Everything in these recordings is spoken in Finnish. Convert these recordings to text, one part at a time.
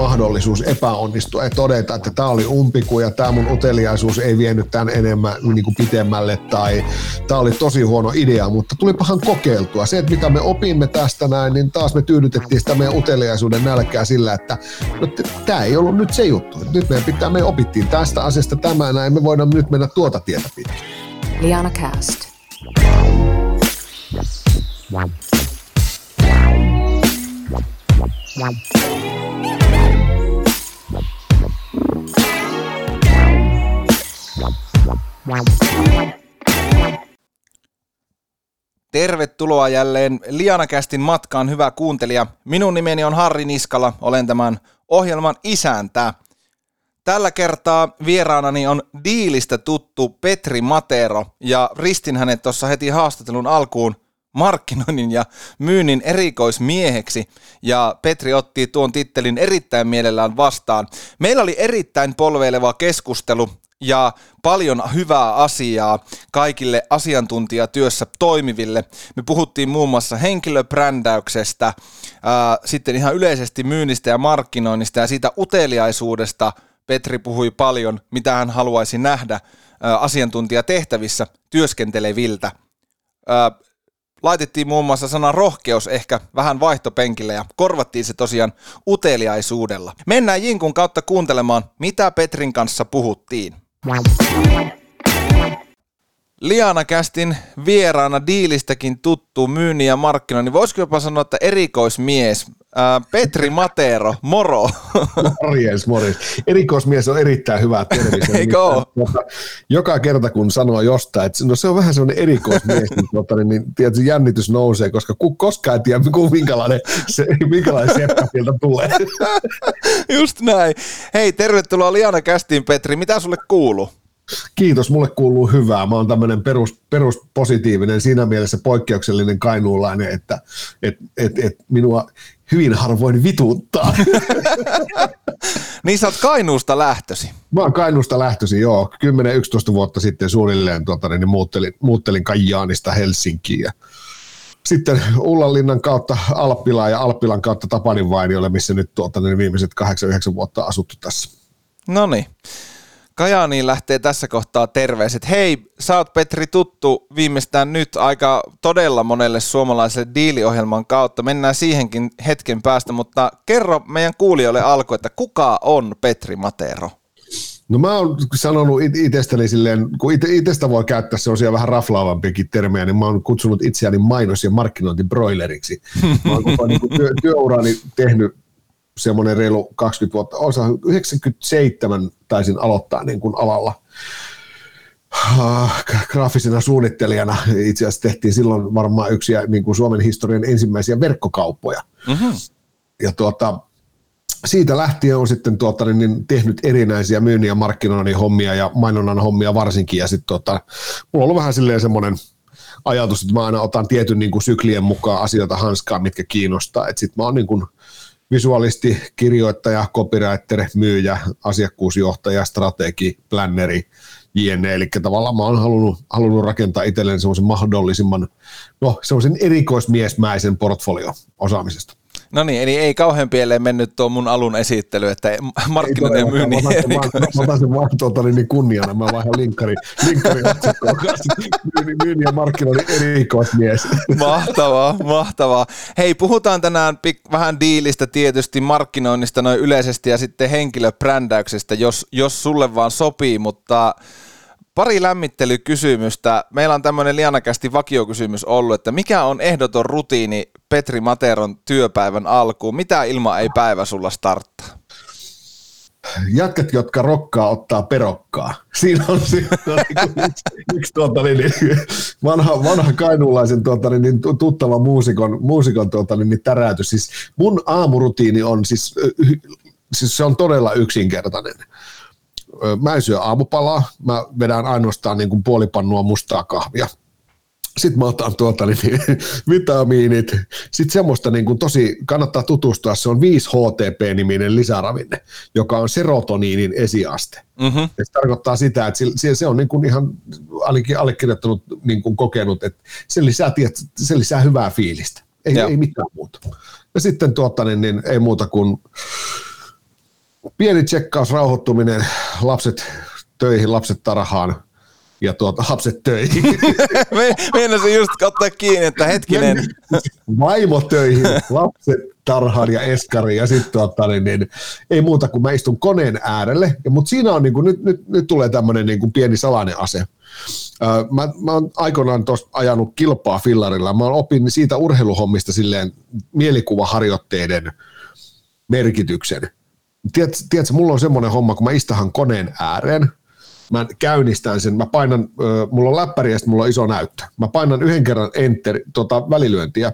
mahdollisuus epäonnistua ja todeta, että tämä oli umpiku ja tämä mun uteliaisuus ei vienyt tämän enemmän niin kuin pitemmälle tai tämä oli tosi huono idea, mutta tulipahan kokeiltua. Se, että mitä me opimme tästä näin, niin taas me tyydytettiin sitä meidän uteliaisuuden nälkää sillä, että no, tämä ei ollut nyt se juttu. Nyt meidän pitää, me opittiin tästä asiasta tämä näin, me voidaan nyt mennä tuota tietä pitkin. Liana Cast. Tervetuloa jälleen Lianakästin matkaan, hyvä kuuntelija. Minun nimeni on Harri Niskala, olen tämän ohjelman isäntä. Tällä kertaa vieraanani on diilistä tuttu Petri Matero ja ristin hänet tuossa heti haastattelun alkuun markkinoinnin ja myynnin erikoismieheksi ja Petri otti tuon tittelin erittäin mielellään vastaan. Meillä oli erittäin polveileva keskustelu ja paljon hyvää asiaa kaikille asiantuntijatyössä toimiville. Me puhuttiin muun muassa henkilöbrändäyksestä, ää, sitten ihan yleisesti myynnistä ja markkinoinnista ja siitä uteliaisuudesta Petri puhui paljon, mitä hän haluaisi nähdä ää, asiantuntijatehtävissä työskenteleviltä. Ää, laitettiin muun muassa sana rohkeus ehkä vähän vaihtopenkille ja korvattiin se tosiaan uteliaisuudella. Mennään Jinkun kautta kuuntelemaan, mitä Petrin kanssa puhuttiin. Liana Kästin vieraana diilistäkin tuttu myynnin ja markkinoinnin. Voisiko jopa sanoa, että erikoismies Ää, Petri Matero, moro. Morjens, morjens. Erikoismies on erittäin hyvä tervis. Eikö? Joka kerta kun sanoo jostain, että no se on vähän semmoinen erikoismies, niin, tota, niin, niin tietysti jännitys nousee, koska ku, koskaan ei tiedä, minkälainen, se, minkälainen seppä sieltä tulee. Just näin. Hei, tervetuloa Liana Kästiin, Petri. Mitä sulle kuuluu? Kiitos, mulle kuuluu hyvää. Mä oon tämmöinen perus, peruspositiivinen, siinä mielessä poikkeuksellinen kainuulainen, että et, et, et minua hyvin harvoin vituuttaa. niin sä oot Kainuusta lähtösi? Mä oon Kainuusta lähtösi, joo. 10-11 vuotta sitten suunnilleen tuota, niin muuttelin, muuttelin Kajaanista Helsinkiin ja sitten Ullanlinnan kautta Alppilaan ja Alppilan kautta Tapanin Vainiolle, missä nyt tuota, niin viimeiset 8-9 vuotta asuttu tässä. No niin. Kajaaniin lähtee tässä kohtaa terveiset. Hei, sä oot Petri tuttu viimeistään nyt aika todella monelle suomalaiselle diiliohjelman kautta. Mennään siihenkin hetken päästä, mutta kerro meidän kuulijoille alku, että kuka on Petri Matero? No mä oon sanonut itsestäni silleen, kun itsestä voi käyttää sellaisia vähän raflaavampiakin termejä, niin mä oon kutsunut itseäni mainos- ja markkinointibroileriksi. Mä oon koko niin työ, työurani tehnyt semmoinen reilu 20 vuotta, osa 97 taisin aloittaa niin kuin alalla uh, graafisena suunnittelijana. Itse asiassa tehtiin silloin varmaan yksi niin kuin Suomen historian ensimmäisiä verkkokauppoja. Mm-hmm. Ja tuota, siitä lähtien on sitten tuota, niin, niin tehnyt erinäisiä myynnin ja markkinoinnin hommia ja mainonnan hommia varsinkin. Ja sitten tuota, mulla on ollut vähän silleen semmoinen ajatus, että mä aina otan tietyn niin kuin syklien mukaan asioita hanskaan, mitkä kiinnostaa. Että sitten mä oon niin kuin, visualisti, kirjoittaja, copywriter, myyjä, asiakkuusjohtaja, strategi, planneri, jne. Eli tavallaan mä oon halunnut, halunnut rakentaa itselleen semmoisen mahdollisimman, no semmoisen erikoismiesmäisen portfolio osaamisesta. No niin, eli ei kauhean pieleen mennyt tuo mun alun esittely, että markkinoiden ja myynnin Mä otan sen vaan tuota, niin kunniana, mä vaihdan linkkari, linkkari otsikkoon myynnin, myynnin ja markkinoiden erikoismies. Mahtavaa, mahtavaa. Hei, puhutaan tänään pik- vähän diilistä tietysti, markkinoinnista noin yleisesti ja sitten henkilöbrändäyksestä, jos, jos sulle vaan sopii, mutta Pari lämmittelykysymystä. Meillä on tämmöinen lianakästi vakiokysymys ollut, että mikä on ehdoton rutiini Petri Materon työpäivän alkuun? Mitä ilman ei päivä sulla starttaa? Jatkat, jotka rokkaa, ottaa perokkaa. Siinä on se yksi, yksi tuota, niin, niin, vanha, vanha kainuulaisen tuota, niin, niin tuttava muusikon, muusikon tuota, niin, niin täräytys. Siis mun aamurutiini on siis, siis se on todella yksinkertainen mä en syö aamupalaa, mä vedän ainoastaan niin kuin puolipannua mustaa kahvia. Sitten mä otan tuota niin, vitamiinit. Sitten semmoista niin kuin tosi, kannattaa tutustua, se on 5-HTP-niminen lisäravinne, joka on serotoniinin esiaste. Mm-hmm. se tarkoittaa sitä, että se, se on niin kuin ihan ainakin allekirjoittanut niin kuin kokenut, että se lisää, se lisää hyvää fiilistä. Ei, ei mitään muuta. Ja sitten tuota, niin, niin, ei muuta kuin pieni tsekkaus, rauhoittuminen, lapset töihin, lapset tarhaan ja tuota, lapset töihin. Me, meinasin just ottaa kiinni, että hetkinen. Vaimo töihin, lapset tarhaan ja eskari ja sitten tuota, niin, niin, ei muuta kuin mä istun koneen äärelle. Mutta siinä on, niin kuin, nyt, nyt, nyt tulee tämmöinen niin kuin pieni salainen ase. Mä, mä oon aikoinaan tuossa ajanut kilpaa fillarilla. Mä opin siitä urheiluhommista silleen mielikuvaharjoitteiden merkityksen. Tiedätkö, tiedätkö, mulla on semmoinen homma, kun mä istahan koneen ääreen, mä käynnistän sen, mä painan, mulla on läppäri ja sitten mulla on iso näyttö. Mä painan yhden kerran enter, tota, välilyöntiä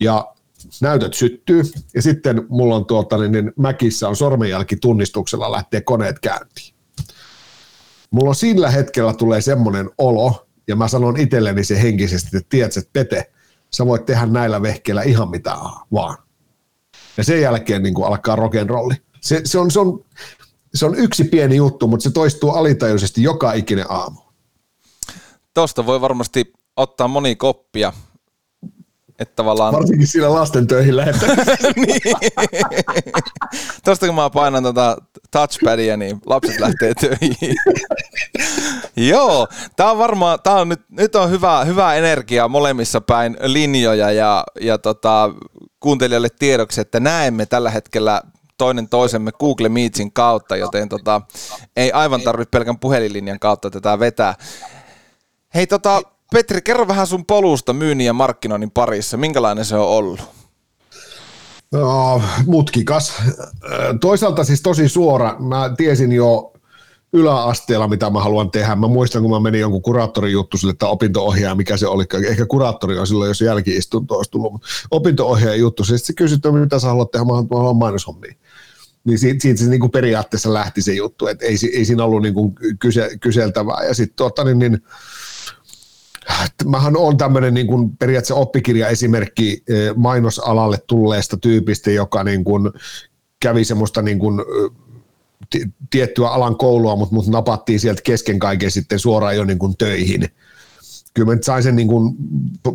ja näytöt syttyy ja sitten mulla on tuota, niin, niin Mäkissä on sormenjälki tunnistuksella lähtee koneet käyntiin. Mulla on sillä hetkellä tulee semmoinen olo, ja mä sanon itselleni se henkisesti, että tiedätkö, että Pete, sä voit tehdä näillä vehkeillä ihan mitä vaan. Ja sen jälkeen niin kuin alkaa rock'n'rolli. Se, se, on, se, on, se on yksi pieni juttu, mutta se toistuu alitajuisesti joka ikinen aamu. Tuosta voi varmasti ottaa moni koppia. Että tavallaan... Varsinkin siinä lasten töihin niin. Tuosta kun mä painan tota touchpadia, niin lapset lähtee töihin. Joo, tää on varmaan, tää on nyt, nyt on hyvä, hyvä energia molemmissa päin linjoja ja, ja tota, kuuntelijalle tiedoksi, että näemme tällä hetkellä toinen toisemme Google Meetsin kautta, joten tota, ei aivan tarvitse pelkän puhelinlinjan kautta tätä vetää. Hei tota, Petri, kerro vähän sun polusta myynnin ja markkinoinnin parissa. Minkälainen se on ollut? No, mutkikas. Toisaalta siis tosi suora. Mä tiesin jo yläasteella, mitä mä haluan tehdä. Mä muistan, kun mä menin jonkun kuraattorin juttu sille, että opinto-ohjaaja, mikä se oli. Ehkä kuraattori on silloin, jos jälki-istunto olisi tullut. Opinto-ohjaaja juttu. Sitten se kysyi, että mitä sä haluat tehdä. Mä haluan mainoshommia. Niin siitä, siitä se niin kuin periaatteessa lähti se juttu, että ei, ei siinä ollut niin kuin kyse, kyseltävää. Ja sitten tuota, niin, niin, mähän on tämmöinen niin kuin periaatteessa oppikirjaesimerkki eh, mainosalalle tulleesta tyypistä, joka niin kuin kävi semmoista niin kuin tiettyä alan koulua, mutta mut napattiin sieltä kesken kaiken sitten suoraan jo niin kuin töihin. Kyllä mä nyt sain sen niin kuin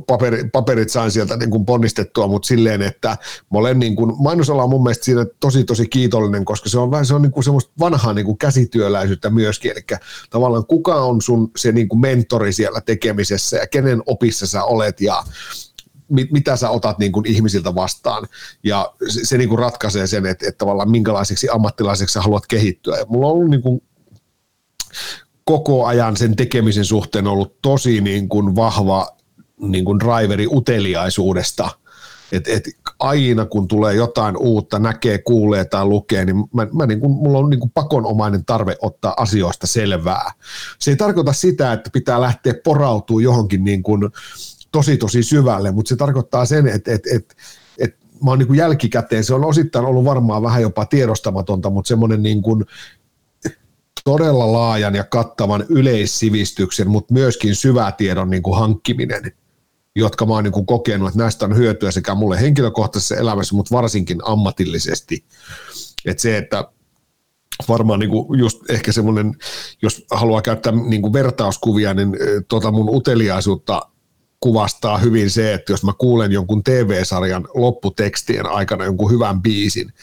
paperi, paperit sain sieltä niin kuin ponnistettua, mutta silleen, että mä olen niin kuin, mainosala on mun mielestä siinä tosi tosi kiitollinen, koska se on vähän se on niin kuin semmoista vanhaa niin kuin käsityöläisyyttä myöskin, eli tavallaan kuka on sun se niin kuin mentori siellä tekemisessä ja kenen opissa sä olet ja mit, mitä sä otat niin kuin ihmisiltä vastaan. Ja se, se niin kuin ratkaisee sen, että, että tavallaan minkälaiseksi ammattilaiseksi sä haluat kehittyä. Ja mulla on ollut niin kuin koko ajan sen tekemisen suhteen ollut tosi niin kuin vahva niin kuin driveri uteliaisuudesta. Et, et aina kun tulee jotain uutta, näkee, kuulee tai lukee, niin, mä, mä niin kuin, mulla on niin kuin pakonomainen tarve ottaa asioista selvää. Se ei tarkoita sitä, että pitää lähteä porautuu johonkin niin kuin tosi tosi syvälle, mutta se tarkoittaa sen, että, että, että, että mä oon niin kuin jälkikäteen, se on osittain ollut varmaan vähän jopa tiedostamatonta, mutta semmoinen niin kuin todella laajan ja kattavan yleissivistyksen, mutta myöskin syvätiedon niin kuin hankkiminen, jotka mä oon niin kuin kokenut, että näistä on hyötyä sekä mulle henkilökohtaisessa elämässä, mutta varsinkin ammatillisesti. Että se, että varmaan niin kuin just ehkä semmoinen, jos haluaa käyttää niin kuin vertauskuvia, niin tota mun uteliaisuutta kuvastaa hyvin se, että jos mä kuulen jonkun TV-sarjan lopputekstien aikana jonkun hyvän biisin,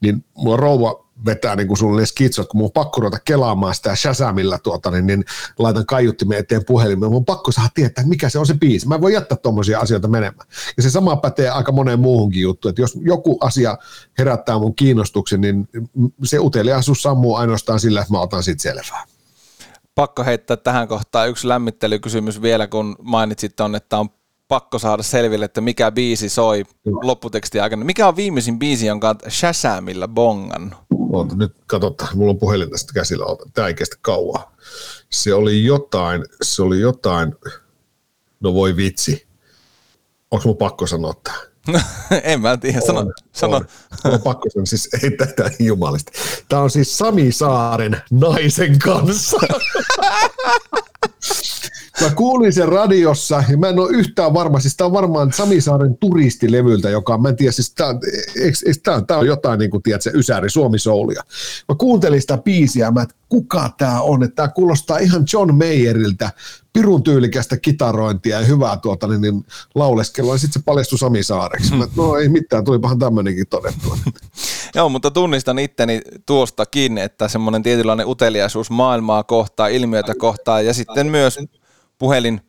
niin mulla rouva vetää niin kuin sulle skitsot, kun mun on pakko ruveta kelaamaan sitä Shazamilla, tuota, niin, niin laitan kaiuttimeen eteen puhelimeen, mun on pakko saada tietää, mikä se on se biisi. Mä en voi jättää tuommoisia asioita menemään. Ja se sama pätee aika moneen muuhunkin juttuun, että jos joku asia herättää mun kiinnostuksen, niin se uteliaisuus sammuu ainoastaan sillä, että mä otan siitä selvää. Pakko heittää tähän kohtaan yksi lämmittelykysymys vielä, kun mainitsit on, että on pakko saada selville, että mikä biisi soi lopputekstin aikana. Mikä on viimeisin biisi, jonka on Shazamilla bongan? Oota, nyt katsotaan, mulla on puhelin tästä käsillä, tämä ei kestä kauan. Se oli jotain, se oli jotain, no voi vitsi. Onko mun pakko sanoa tämä? en mä tiedä, sano. On, sano. On. on pakko sanoa, siis ei tätä jumalista. Tämä on siis Sami Saaren naisen kanssa. mä kuulin sen radiossa ja mä en ole yhtään varma, siis tämä on varmaan Sami Saaren turistilevyltä, joka mä en tiedä, siis tämä, tämä, tämä on jotain niin kuin, tiedätkö, Ysäri, Suomi Soulia. Mä kuuntelin sitä biisiä, mä, että kuka tämä on, että tämä kuulostaa ihan John Mayeriltä, pirun tyylikästä kitarointia ja hyvää tuota, niin, niin lauleskelua, ja sitten se paljastui Sami Saareksi. Mä, no ei mitään, tulipahan tämmöinenkin todettua. Joo, mutta tunnistan itteni tuostakin, että semmoinen tietynlainen uteliaisuus maailmaa kohtaa, ilmiötä kohtaa, ja sitten myös puhelin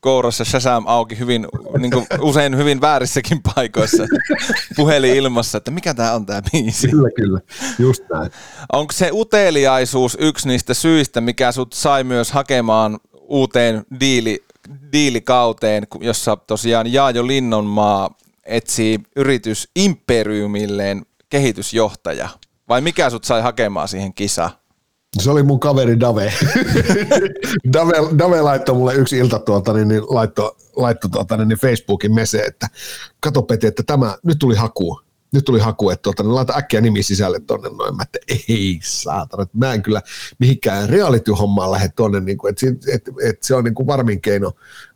kourassa Shazam auki hyvin, niin kuin usein hyvin väärissäkin paikoissa puhelin ilmassa, että mikä tämä on tämä biisi. Kyllä, kyllä, just näin. Onko se uteliaisuus yksi niistä syistä, mikä sut sai myös hakemaan uuteen diili, diilikauteen, jossa tosiaan Jaajo Linnonmaa etsii yritys Imperiumilleen kehitysjohtaja? Vai mikä sut sai hakemaan siihen kisaan? Se oli mun kaveri Dave. Dave, Dave laittoi mulle yksi ilta tuota, niin, niin laittoi, laittoi tuota, niin, niin Facebookin mese, että kato Peti, että tämä, nyt tuli haku, nyt tuli haku, että tuota, niin laita äkkiä nimi sisälle tonne noin. Mä että ei saatana, että mä en kyllä mihinkään reality-hommaan lähde tonne, niin kuin, että, että, että, se on niin kuin varmin keino,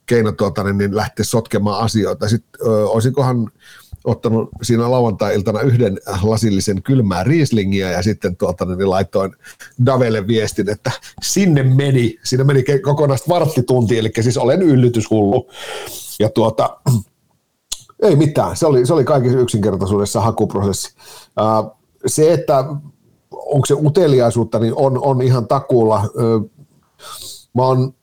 keino tuota, niin, niin lähteä sotkemaan asioita. Sitten ö, olisikohan ottanut siinä lauantai-iltana yhden lasillisen kylmää riislingiä ja sitten tuota, niin laitoin Davelle viestin, että sinne meni, sinne meni kokonaista varttitunti, eli siis olen yllytyshullu. Ja tuota, ei mitään, se oli, se oli kaikissa yksinkertaisuudessa hakuprosessi. se, että onko se uteliaisuutta, niin on, on ihan takuulla. mä oon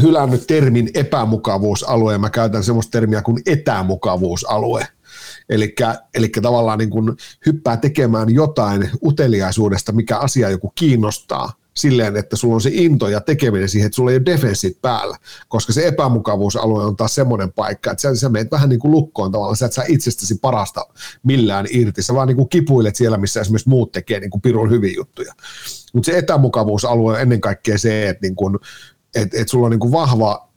hylännyt termin epämukavuusalue. Ja mä käytän semmoista termiä kuin etämukavuusalue. Eli tavallaan niin kun hyppää tekemään jotain uteliaisuudesta, mikä asia joku kiinnostaa, silleen, että sulla on se into ja tekeminen siihen, että sulla ei ole defenssit päällä, koska se epämukavuusalue on taas semmoinen paikka, että sä, sä menet vähän niin kuin lukkoon tavallaan, sä et saa itsestäsi parasta millään irti, sä vaan niin kuin kipuilet siellä, missä esimerkiksi muut tekee niin kuin pirun hyviä juttuja. Mutta se etämukavuusalue on ennen kaikkea se, että niin kuin että et sulla on niin kuin vahva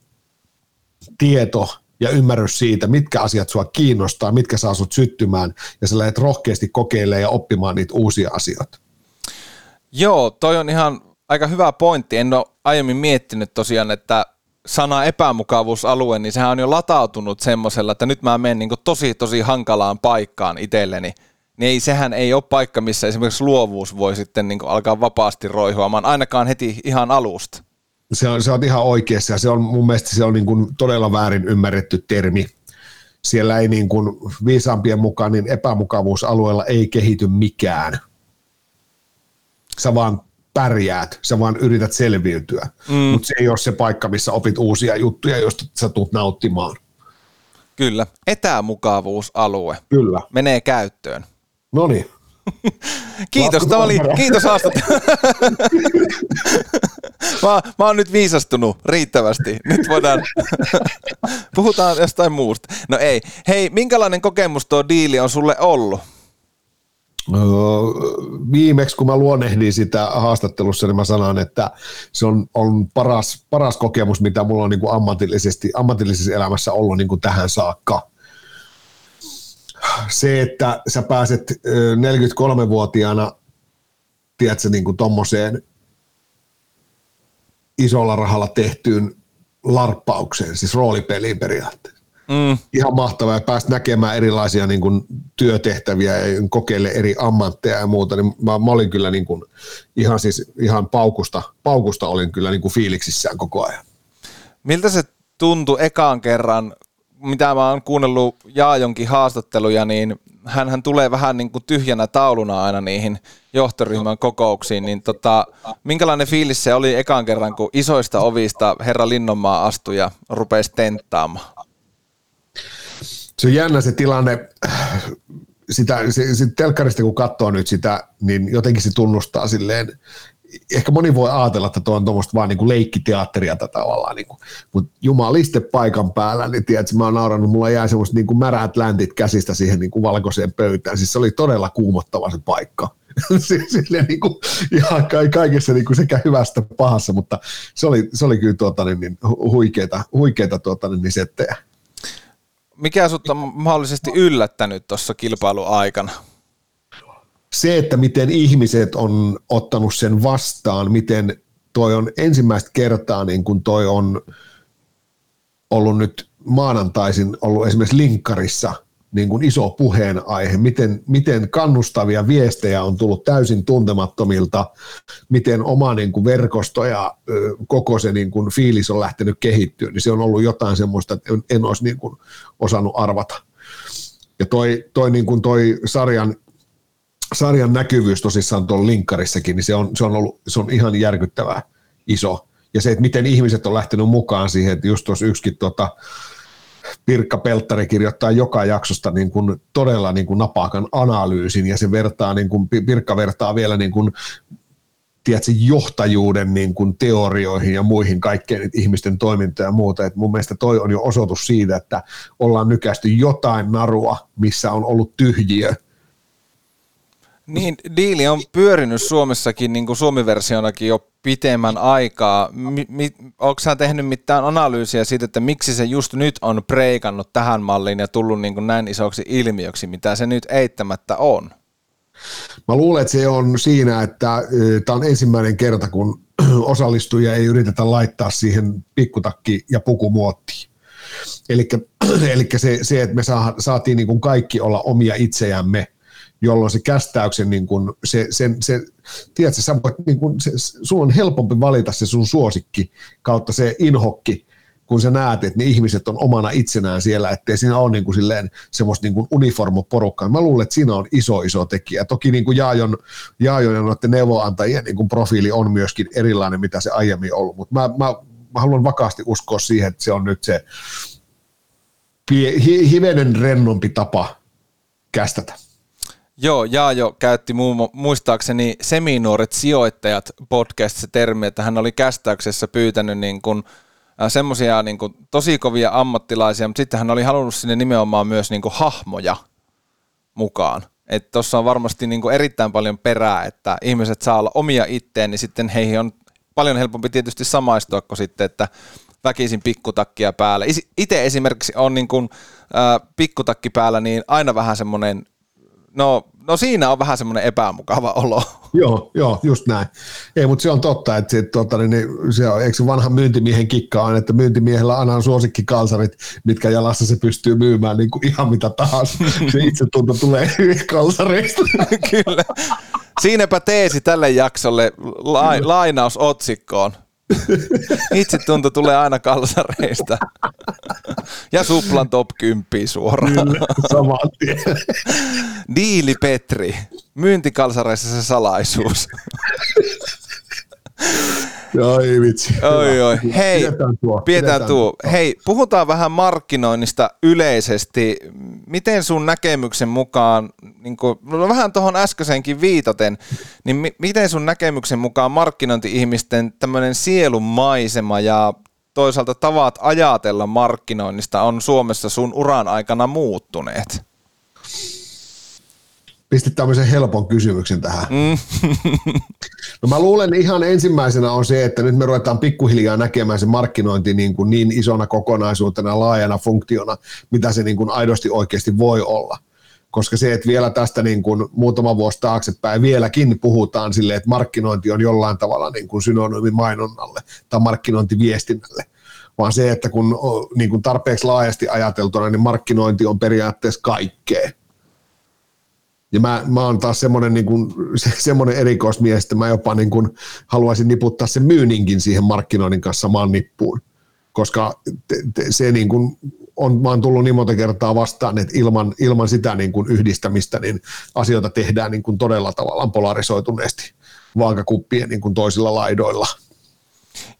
tieto ja ymmärrys siitä, mitkä asiat sua kiinnostaa, mitkä saa sut syttymään, ja sä lähdet rohkeasti kokeilemaan ja oppimaan niitä uusia asioita. Joo, toi on ihan aika hyvä pointti. En ole aiemmin miettinyt tosiaan, että sana epämukavuusalue, niin sehän on jo latautunut semmoisella, että nyt mä menen niin tosi tosi hankalaan paikkaan itselleni. Niin ei, sehän ei ole paikka, missä esimerkiksi luovuus voi sitten niin alkaa vapaasti roihuamaan, ainakaan heti ihan alusta se on, se on ihan oikeassa ja se on mun mielestä se on niin kuin todella väärin ymmärretty termi. Siellä ei niin kuin viisaampien mukaan niin epämukavuusalueella ei kehity mikään. Sä vaan pärjäät, sä vaan yrität selviytyä, mm. mutta se ei ole se paikka, missä opit uusia juttuja, joista sä tulet nauttimaan. Kyllä, etämukavuusalue Kyllä. menee käyttöön. No niin. kiitos, tämä oli, kiitos haastattelu. mä, mä oon nyt viisastunut riittävästi. Nyt voidaan, puhutaan jostain muusta. No ei. Hei, minkälainen kokemus tuo diili on sulle ollut? viimeksi kun mä luonnehdin sitä haastattelussa, niin mä sanon, että se on, on paras, paras kokemus, mitä mulla on niin kuin ammatillisesti, ammatillisessa elämässä ollut niin kuin tähän saakka. Se, että sä pääset 43-vuotiaana tiedätkö, niin kuin tommoseen isolla rahalla tehtyyn larppaukseen, siis roolipeliin periaatteessa. Mm. Ihan mahtavaa, ja päästä näkemään erilaisia niin kuin, työtehtäviä ja kokeile eri ammatteja ja muuta, niin mä, mä olin kyllä niin kuin, ihan, siis, ihan paukusta, paukusta olin kyllä niin kuin fiiliksissään koko ajan. Miltä se tuntui ekaan kerran, mitä mä oon kuunnellut Jaajonkin haastatteluja, niin hän tulee vähän niin kuin tyhjänä tauluna aina niihin johtoryhmän kokouksiin, niin tota, minkälainen fiilis se oli ekan kerran, kun isoista ovista herra Linnonmaa astui ja rupesi tenttaamaan? Se on jännä se tilanne, sitä, se, se telkkarista kun katsoo nyt sitä, niin jotenkin se tunnustaa silleen, ehkä moni voi ajatella, että tuo on tuommoista vaan niin kuin leikkiteatteria tätä tavallaan, niin mutta jumaliste paikan päällä, niin tiedätkö, mä oon naurannut, mulla jää semmoista niin kuin märät läntit käsistä siihen niin kuin valkoiseen pöytään, siis se oli todella kuumottava se paikka. Silleen niin kuin, ihan kaikessa niin kuin sekä hyvästä pahassa, mutta se oli, se oli kyllä tuota, niin, niin, huikeita, huikeita tuota, niin, niin settejä. Mikä sinut on mahdollisesti yllättänyt tuossa kilpailuaikana? Se, että miten ihmiset on ottanut sen vastaan, miten toi on ensimmäistä kertaa, niin kun toi on ollut nyt maanantaisin ollut esimerkiksi linkkarissa niin kuin iso puheenaihe, miten, miten kannustavia viestejä on tullut täysin tuntemattomilta, miten oma niin kuin verkosto ja koko se niin kuin fiilis on lähtenyt kehittyä, niin se on ollut jotain semmoista, että en, en olisi niin kuin osannut arvata. Ja toi, toi, niin kuin toi sarjan, sarjan näkyvyys tosissaan tuolla linkkarissakin, niin se on, se on, ollut, se on ihan järkyttävää iso. Ja se, että miten ihmiset on lähtenyt mukaan siihen, että just tuossa yksikin tota, Pirkka Pelttari kirjoittaa joka jaksosta niin kuin todella niin kuin napakan analyysin ja se vertaa, niin kuin, Pirkka vertaa vielä niin kuin, tiedätkö, johtajuuden niin kuin teorioihin ja muihin kaikkeen ihmisten toimintaa ja muuta. Et mun mielestä toi on jo osoitus siitä, että ollaan nykästy jotain narua, missä on ollut tyhjiö. Niin, diili on pyörinyt Suomessakin, niin kuin Suomi-versionakin jo pitemmän aikaa. Mi- mi- Onko sä tehnyt mitään analyysiä siitä, että miksi se just nyt on preikannut tähän malliin ja tullut niin kuin näin isoksi ilmiöksi, mitä se nyt eittämättä on? Mä luulen, että se on siinä, että tämä on ensimmäinen kerta, kun osallistujia ei yritetä laittaa siihen pikkutakki- ja pukumuottiin. Eli se, se, että me saa, saatiin niin kuin kaikki olla omia itseämme, jolloin se kästäyksen, niin kuin, se, sen, se, tiedätkö, sä voit, niin kuin, se, sulla on helpompi valita se sun suosikki kautta se inhokki, kun sä näet, että ne ihmiset on omana itsenään siellä, ettei siinä ole niin kuin silleen semmoista niin kuin uniformoporukkaa. Mä luulen, että siinä on iso, iso tekijä. Toki niin kuin Jaajon, Jaajon ja noiden neuvonantajien niin kuin profiili on myöskin erilainen, mitä se aiemmin ollut, mutta mä, mä, mä haluan vakaasti uskoa siihen, että se on nyt se hivenen rennompi tapa kästätä. Joo, Jaajo käytti muu, muistaakseni seminuoret sijoittajat podcastissa termi, että hän oli kästäyksessä pyytänyt niin kuin, äh, semmoisia niin kuin, tosi kovia ammattilaisia, mutta sitten hän oli halunnut sinne nimenomaan myös niin kuin, hahmoja mukaan. Että tuossa on varmasti niin kuin, erittäin paljon perää, että ihmiset saa olla omia itteen, niin sitten heihin on paljon helpompi tietysti samaistua kuin sitten, että väkisin pikkutakkia päällä. Itse esimerkiksi on niin kuin, äh, pikkutakki päällä, niin aina vähän semmoinen no, no siinä on vähän semmoinen epämukava olo. Joo, joo, just näin. Ei, mutta se on totta, että se, tota, niin, niin, se on, eikö se vanha myyntimiehen kikka on, että myyntimiehellä aina on suosikkikalsarit, mitkä jalassa se pystyy myymään niin kuin ihan mitä tahansa. Se itse tunto tulee kalsareista. Kyllä. Siinäpä teesi tälle jaksolle la- lainaus otsikkoon. Itse tunto tulee aina kalsareista. Ja suplan top 10 suoraan. Kyllä, saman tien. Diili Petri. Myyntikalsareissa se salaisuus. Oi vitsi. Oi, oi. Hei, pidetään tuo. Pidetään tuo. tuo. Hei, puhutaan vähän markkinoinnista yleisesti. Miten sun näkemyksen mukaan, niin kuin, no vähän tuohon äskeisenkin viitaten, niin mi- miten sun näkemyksen mukaan markkinointi-ihmisten tämmöinen sielunmaisema ja toisaalta tavat ajatella markkinoinnista on Suomessa sun uran aikana muuttuneet? Pistit tämmöisen helpon kysymyksen tähän. Mm. no mä luulen ihan ensimmäisenä on se, että nyt me ruvetaan pikkuhiljaa näkemään se markkinointi niin, kuin niin isona kokonaisuutena, laajana funktiona, mitä se niin kuin aidosti oikeasti voi olla. Koska se, että vielä tästä niin kuin muutama vuosi taaksepäin vieläkin puhutaan sille, että markkinointi on jollain tavalla niin kuin synonyymi mainonnalle tai markkinointiviestinnälle, vaan se, että kun niin kuin tarpeeksi laajasti ajateltuna, niin markkinointi on periaatteessa kaikkea ja mä, mä oon taas semmoinen, niin kuin, se, semmoinen erikoismies, että mä jopa niin kuin, haluaisin niputtaa sen myynninkin siihen markkinoinnin kanssa samaan nippuun. Koska te, te, se niin kuin, on vaan tullut niin monta kertaa vastaan, että ilman, ilman sitä niin kuin yhdistämistä niin asioita tehdään niin kuin todella tavallaan polarisoituneesti vaakakuppien niin kuin toisilla laidoilla.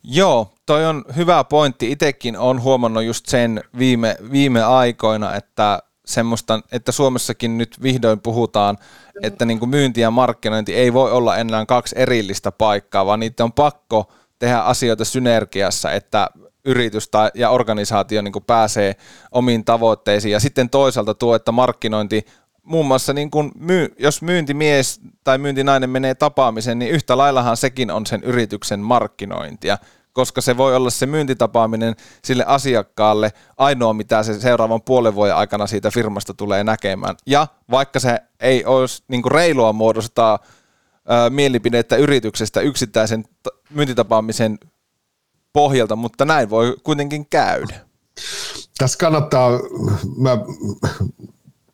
Joo, toi on hyvä pointti. Itekin on huomannut just sen viime, viime aikoina, että semmoista, että Suomessakin nyt vihdoin puhutaan, että niin kuin myynti ja markkinointi ei voi olla enää kaksi erillistä paikkaa, vaan niitä on pakko tehdä asioita synergiassa, että yritys tai, ja organisaatio niin kuin pääsee omiin tavoitteisiin. Ja sitten toisaalta tuo, että markkinointi muun muassa niin kuin myy, jos myyntimies tai myyntinainen menee tapaamiseen, niin yhtä laillahan sekin on sen yrityksen markkinointia koska se voi olla se myyntitapaaminen sille asiakkaalle ainoa, mitä se seuraavan puolen vuoden aikana siitä firmasta tulee näkemään. Ja vaikka se ei olisi niin reilua muodostaa ää, mielipidettä yrityksestä yksittäisen myyntitapaamisen pohjalta, mutta näin voi kuitenkin käydä. Tässä kannattaa, mä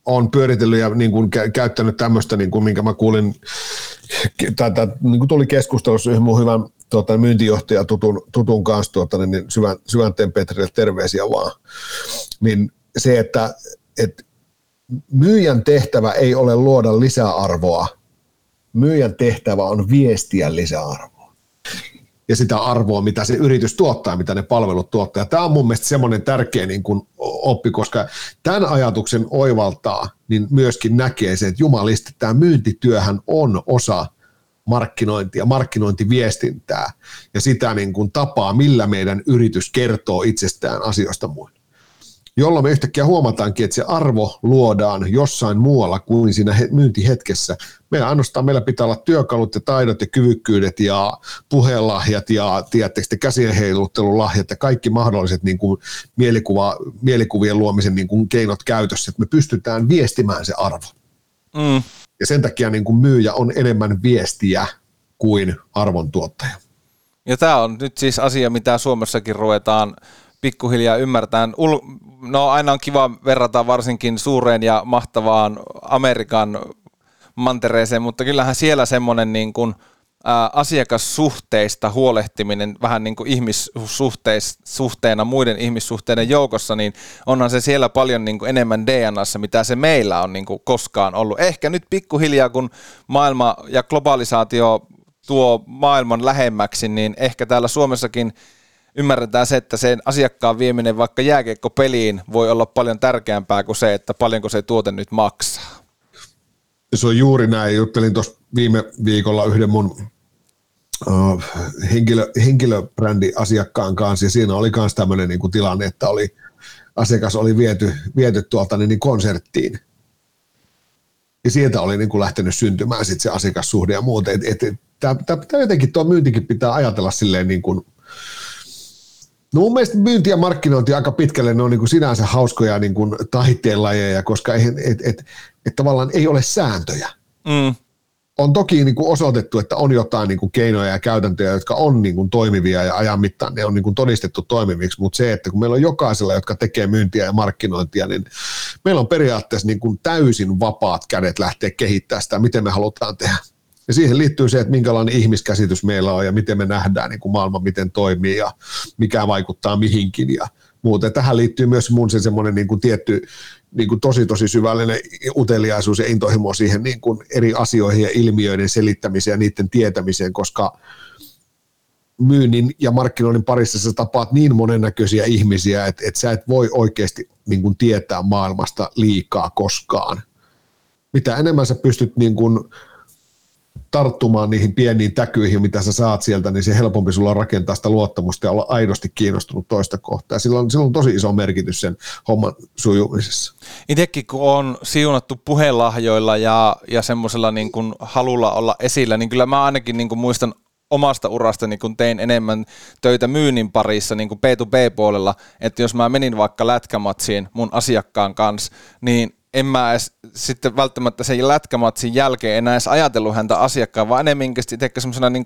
olen pyöritellyt ja niin kuin käyttänyt tämmöistä, niin kuin, minkä mä kuulin, tai, tai niin kuin tuli keskustelussa yhden mun hyvän tuota, myyntijohtaja tutun, tutun kanssa, tuota, niin syvän, syvänteen Petrille terveisiä vaan, niin se, että, että myyjän tehtävä ei ole luoda lisäarvoa, myyjän tehtävä on viestiä lisäarvoa. Ja sitä arvoa, mitä se yritys tuottaa, mitä ne palvelut tuottaa. Tämä on mun mielestä semmoinen tärkeä niin kuin oppi, koska tämän ajatuksen oivaltaa, niin myöskin näkee se, että jumalista tämä myyntityöhän on osa markkinointia, markkinointiviestintää ja sitä niin kuin tapaa, millä meidän yritys kertoo itsestään asioista muille jolloin me yhtäkkiä huomataankin, että se arvo luodaan jossain muualla kuin siinä myyntihetkessä. Meillä ainoastaan meillä pitää olla työkalut ja taidot ja kyvykkyydet ja puhelahjat ja tiedättekö, käsien heiluttelulahjat ja kaikki mahdolliset niin kuin mielikuva, mielikuvien luomisen niin kuin keinot käytössä, että me pystytään viestimään se arvo. Mm. Ja sen takia niin kuin myyjä on enemmän viestiä kuin arvontuottaja. Ja tämä on nyt siis asia, mitä Suomessakin ruvetaan pikkuhiljaa ymmärtää. No aina on kiva verrata varsinkin suureen ja mahtavaan Amerikan mantereeseen, mutta kyllähän siellä semmoinen niin kuin, asiakassuhteista huolehtiminen vähän niin kuin ihmissuhteena muiden ihmissuhteiden joukossa, niin onhan se siellä paljon niin kuin enemmän DNAssa, mitä se meillä on niin kuin koskaan ollut. Ehkä nyt pikkuhiljaa, kun maailma ja globalisaatio tuo maailman lähemmäksi, niin ehkä täällä Suomessakin – ymmärretään se, että sen asiakkaan vieminen vaikka jääkiekkopeliin voi olla paljon tärkeämpää kuin se, että paljonko se tuote nyt maksaa. Se on juuri näin. Juttelin tuossa viime viikolla yhden mun uh, henkilö, henkilöbrändi asiakkaan kanssa, ja siinä oli myös tämmöinen niin kuin tilanne, että oli, asiakas oli viety, viety tuolta niin, niin konserttiin, ja sieltä oli niin kuin lähtenyt syntymään sit se asiakassuhde ja muuta. Et, et, et, Tämä jotenkin tuo myyntikin pitää ajatella silleen niin kuin No mun mielestä myynti ja markkinointi aika pitkälle ne on niin kuin sinänsä hauskoja niin kuin taiteenlajeja, koska ei, et, et, et tavallaan ei ole sääntöjä. Mm. On toki niin kuin osoitettu, että on jotain niin kuin keinoja ja käytäntöjä, jotka on niin kuin toimivia ja ajan mittaan ne on niin kuin todistettu toimiviksi, mutta se, että kun meillä on jokaisella, jotka tekee myyntiä ja markkinointia, niin meillä on periaatteessa niin kuin täysin vapaat kädet lähteä kehittämään sitä, miten me halutaan tehdä. Ja siihen liittyy se, että minkälainen ihmiskäsitys meillä on ja miten me nähdään niin kuin maailma, miten toimii ja mikä vaikuttaa mihinkin ja muuta. Tähän liittyy myös mun se semmoinen niin kuin tietty niin kuin tosi tosi syvällinen uteliaisuus ja intohimo siihen niin kuin eri asioihin ja ilmiöiden selittämiseen ja niiden tietämiseen, koska myynnin ja markkinoinnin parissa sä tapaat niin monennäköisiä ihmisiä, että, että sä et voi oikeasti niin kuin tietää maailmasta liikaa koskaan. Mitä enemmän sä pystyt niin kuin tarttumaan niihin pieniin täkyihin, mitä sä saat sieltä, niin se helpompi sulla rakentaa sitä luottamusta ja olla aidosti kiinnostunut toista kohtaa. Sillä on, sillä on tosi iso merkitys sen homman sujumisessa. Itsekin kun on siunattu puhelahjoilla ja, ja semmoisella niin kuin halulla olla esillä, niin kyllä mä ainakin niin kuin muistan omasta urastani, kun tein enemmän töitä myynnin parissa niin kuin B2B-puolella, että jos mä menin vaikka lätkämatsiin mun asiakkaan kanssa, niin en mä edes sitten välttämättä sen lätkämatsin jälkeen enää edes ajatellut häntä asiakkaan, vaan enemmänkin ehkä semmoisena niin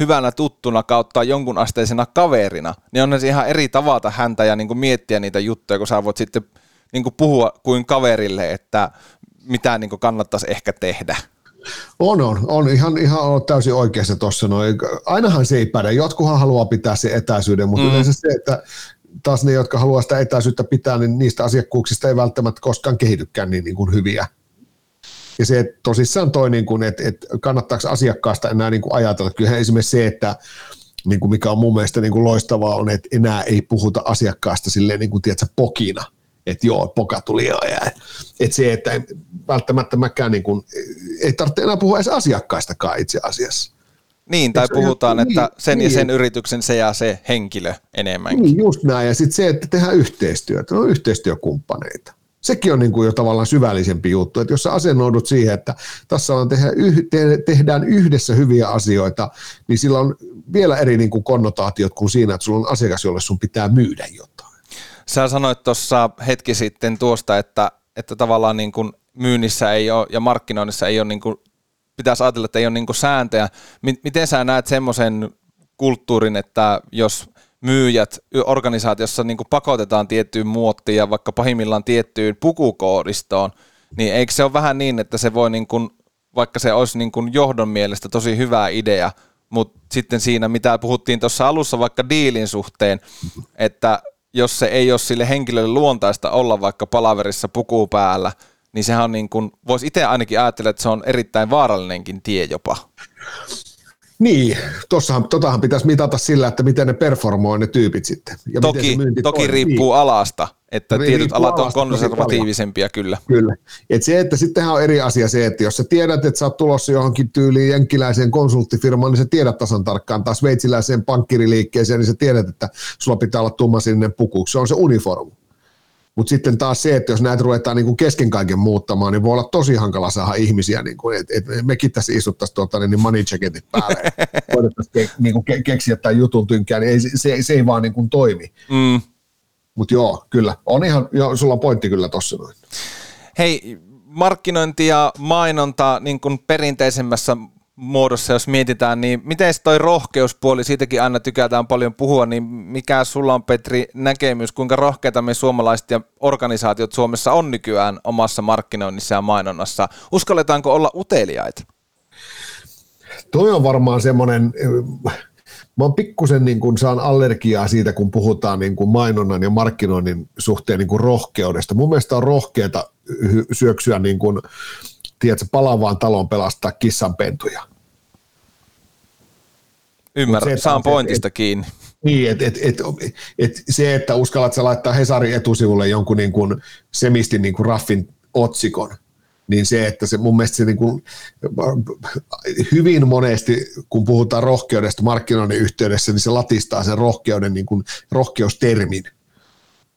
hyvänä tuttuna kautta jonkun asteisena kaverina, niin on se ihan eri tavata häntä ja niin kuin miettiä niitä juttuja, kun sä voit sitten niin kuin puhua kuin kaverille, että mitä niin kuin kannattaisi ehkä tehdä. On, on. On ihan, ihan on täysin oikeassa tuossa. Ainahan se ei päde. Jotkuhan haluaa pitää se etäisyyden, mutta mm. yleensä se, että taas ne, jotka haluaa sitä etäisyyttä pitää, niin niistä asiakkuuksista ei välttämättä koskaan kehitykään niin, niin kuin hyviä. Ja se että tosissaan toi, niin kuin, että, että kannattaako asiakkaasta enää niin kuin ajatella. Kyllähän esimerkiksi se, että niin kuin mikä on mun mielestä niin kuin loistavaa, on, että enää ei puhuta asiakkaasta silleen niin kuin, tiedätkö, pokina, että joo, poka tuli. Ja, että se, että välttämättä mäkään niin kuin, ei tarvitse enää puhua edes asiakkaistakaan itse asiassa. Niin, tai puhutaan, ihan, että niin, sen niin, ja sen yrityksen se ja se henkilö enemmänkin. Niin, just näin. Ja sitten se, että tehdään yhteistyötä, on yhteistyökumppaneita. Sekin on niin kuin jo tavallaan syvällisempi juttu, että jos sä asennoudut siihen, että tässä on tehdä, te, tehdään yhdessä hyviä asioita, niin sillä on vielä eri niin kuin konnotaatiot kuin siinä, että sulla on asiakas, jolle sun pitää myydä jotain. Sä sanoit tuossa hetki sitten tuosta, että, että tavallaan niin kuin myynnissä ei ole ja markkinoinnissa ei ole niin kuin pitäisi ajatella, että ei ole niin sääntöjä. Miten sä näet semmoisen kulttuurin, että jos myyjät organisaatiossa niin pakotetaan tiettyyn muottiin ja vaikka pahimmillaan tiettyyn pukukoodistoon, niin eikö se ole vähän niin, että se voi, niin kuin, vaikka se olisi niin kuin johdon mielestä tosi hyvä idea, mutta sitten siinä, mitä puhuttiin tuossa alussa vaikka diilin suhteen, että jos se ei ole sille henkilölle luontaista olla vaikka palaverissa puku päällä, niin sehän on niin kuin, voisi itse ainakin ajatella, että se on erittäin vaarallinenkin tie jopa. Niin, tossahan, totahan pitäisi mitata sillä, että miten ne performoi ne tyypit sitten. Ja toki toki riippuu niin. alasta, että riippuu tietyt alat on konservatiivisempia kyllä. Kyllä. Et se, että sittenhän on eri asia se, että jos sä tiedät, että sä oot tulossa johonkin tyyliin jenkkiläiseen konsulttifirmaan, niin sä tiedät tasan tarkkaan taas sveitsiläiseen pankkiriliikkeeseen, niin sä tiedät, että sulla pitää olla tummasininen puku. Se on se uniformu. Mutta sitten taas se, että jos näitä ruvetaan niin kuin kesken kaiken muuttamaan, niin voi olla tosi hankala saada ihmisiä, niin kuin, että, että mekin tässä istuttaisiin tuota, niin money jacketit päälle, voitaisiin ke, niin ke, keksiä tämän jutun tynkään, niin ei, se, se, ei vaan niin kuin toimi. Mm. Mutta joo, kyllä, on ihan, joo, sulla on pointti kyllä tuossa noin. Hei, markkinointi ja mainonta niin kuin perinteisemmässä muodossa, jos mietitään, niin miten toi rohkeuspuoli, siitäkin aina tykätään paljon puhua, niin mikä sulla on Petri näkemys, kuinka rohkeita me suomalaiset ja organisaatiot Suomessa on nykyään omassa markkinoinnissa ja mainonnassa? Uskalletaanko olla uteliaita? Toi on varmaan semmoinen, mä oon pikkusen niin kuin saan allergiaa siitä, kun puhutaan niin kuin mainonnan ja markkinoinnin suhteen niin kuin rohkeudesta. Mun mielestä on rohkeata syöksyä niin kuin, tiedätkö, palavaan taloon pelastaa kissanpentuja. Ymmärrän, se, saan pointista et, kiinni. Niin, että et, et, et, se, että uskallat sä laittaa Hesarin etusivulle jonkun niin kuin semistin niin kuin raffin otsikon, niin se, että se mun mielestä se niin kuin, hyvin monesti, kun puhutaan rohkeudesta markkinoinnin yhteydessä, niin se latistaa sen rohkeuden, niin kuin, rohkeustermin.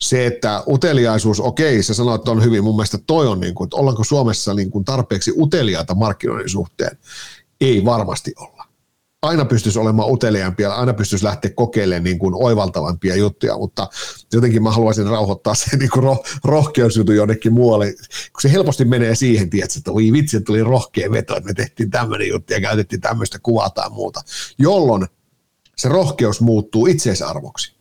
Se, että uteliaisuus, okei, sä sanoit, että on hyvin, mun mielestä toi on, niin kuin, että ollaanko Suomessa niin kuin tarpeeksi uteliaita markkinoinnin suhteen? Ei varmasti olla aina pystyisi olemaan uteliaampia, aina pystyisi lähteä kokeilemaan niin kuin oivaltavampia juttuja, mutta jotenkin mä haluaisin rauhoittaa sen niin kuin roh- rohkeusjutun jonnekin muualle, kun se helposti menee siihen, tiedätkö, että oi vitsi, että tuli rohkea veto, että me tehtiin tämmöinen juttu ja käytettiin tämmöistä kuvaa tai muuta, jolloin se rohkeus muuttuu itseisarvoksi.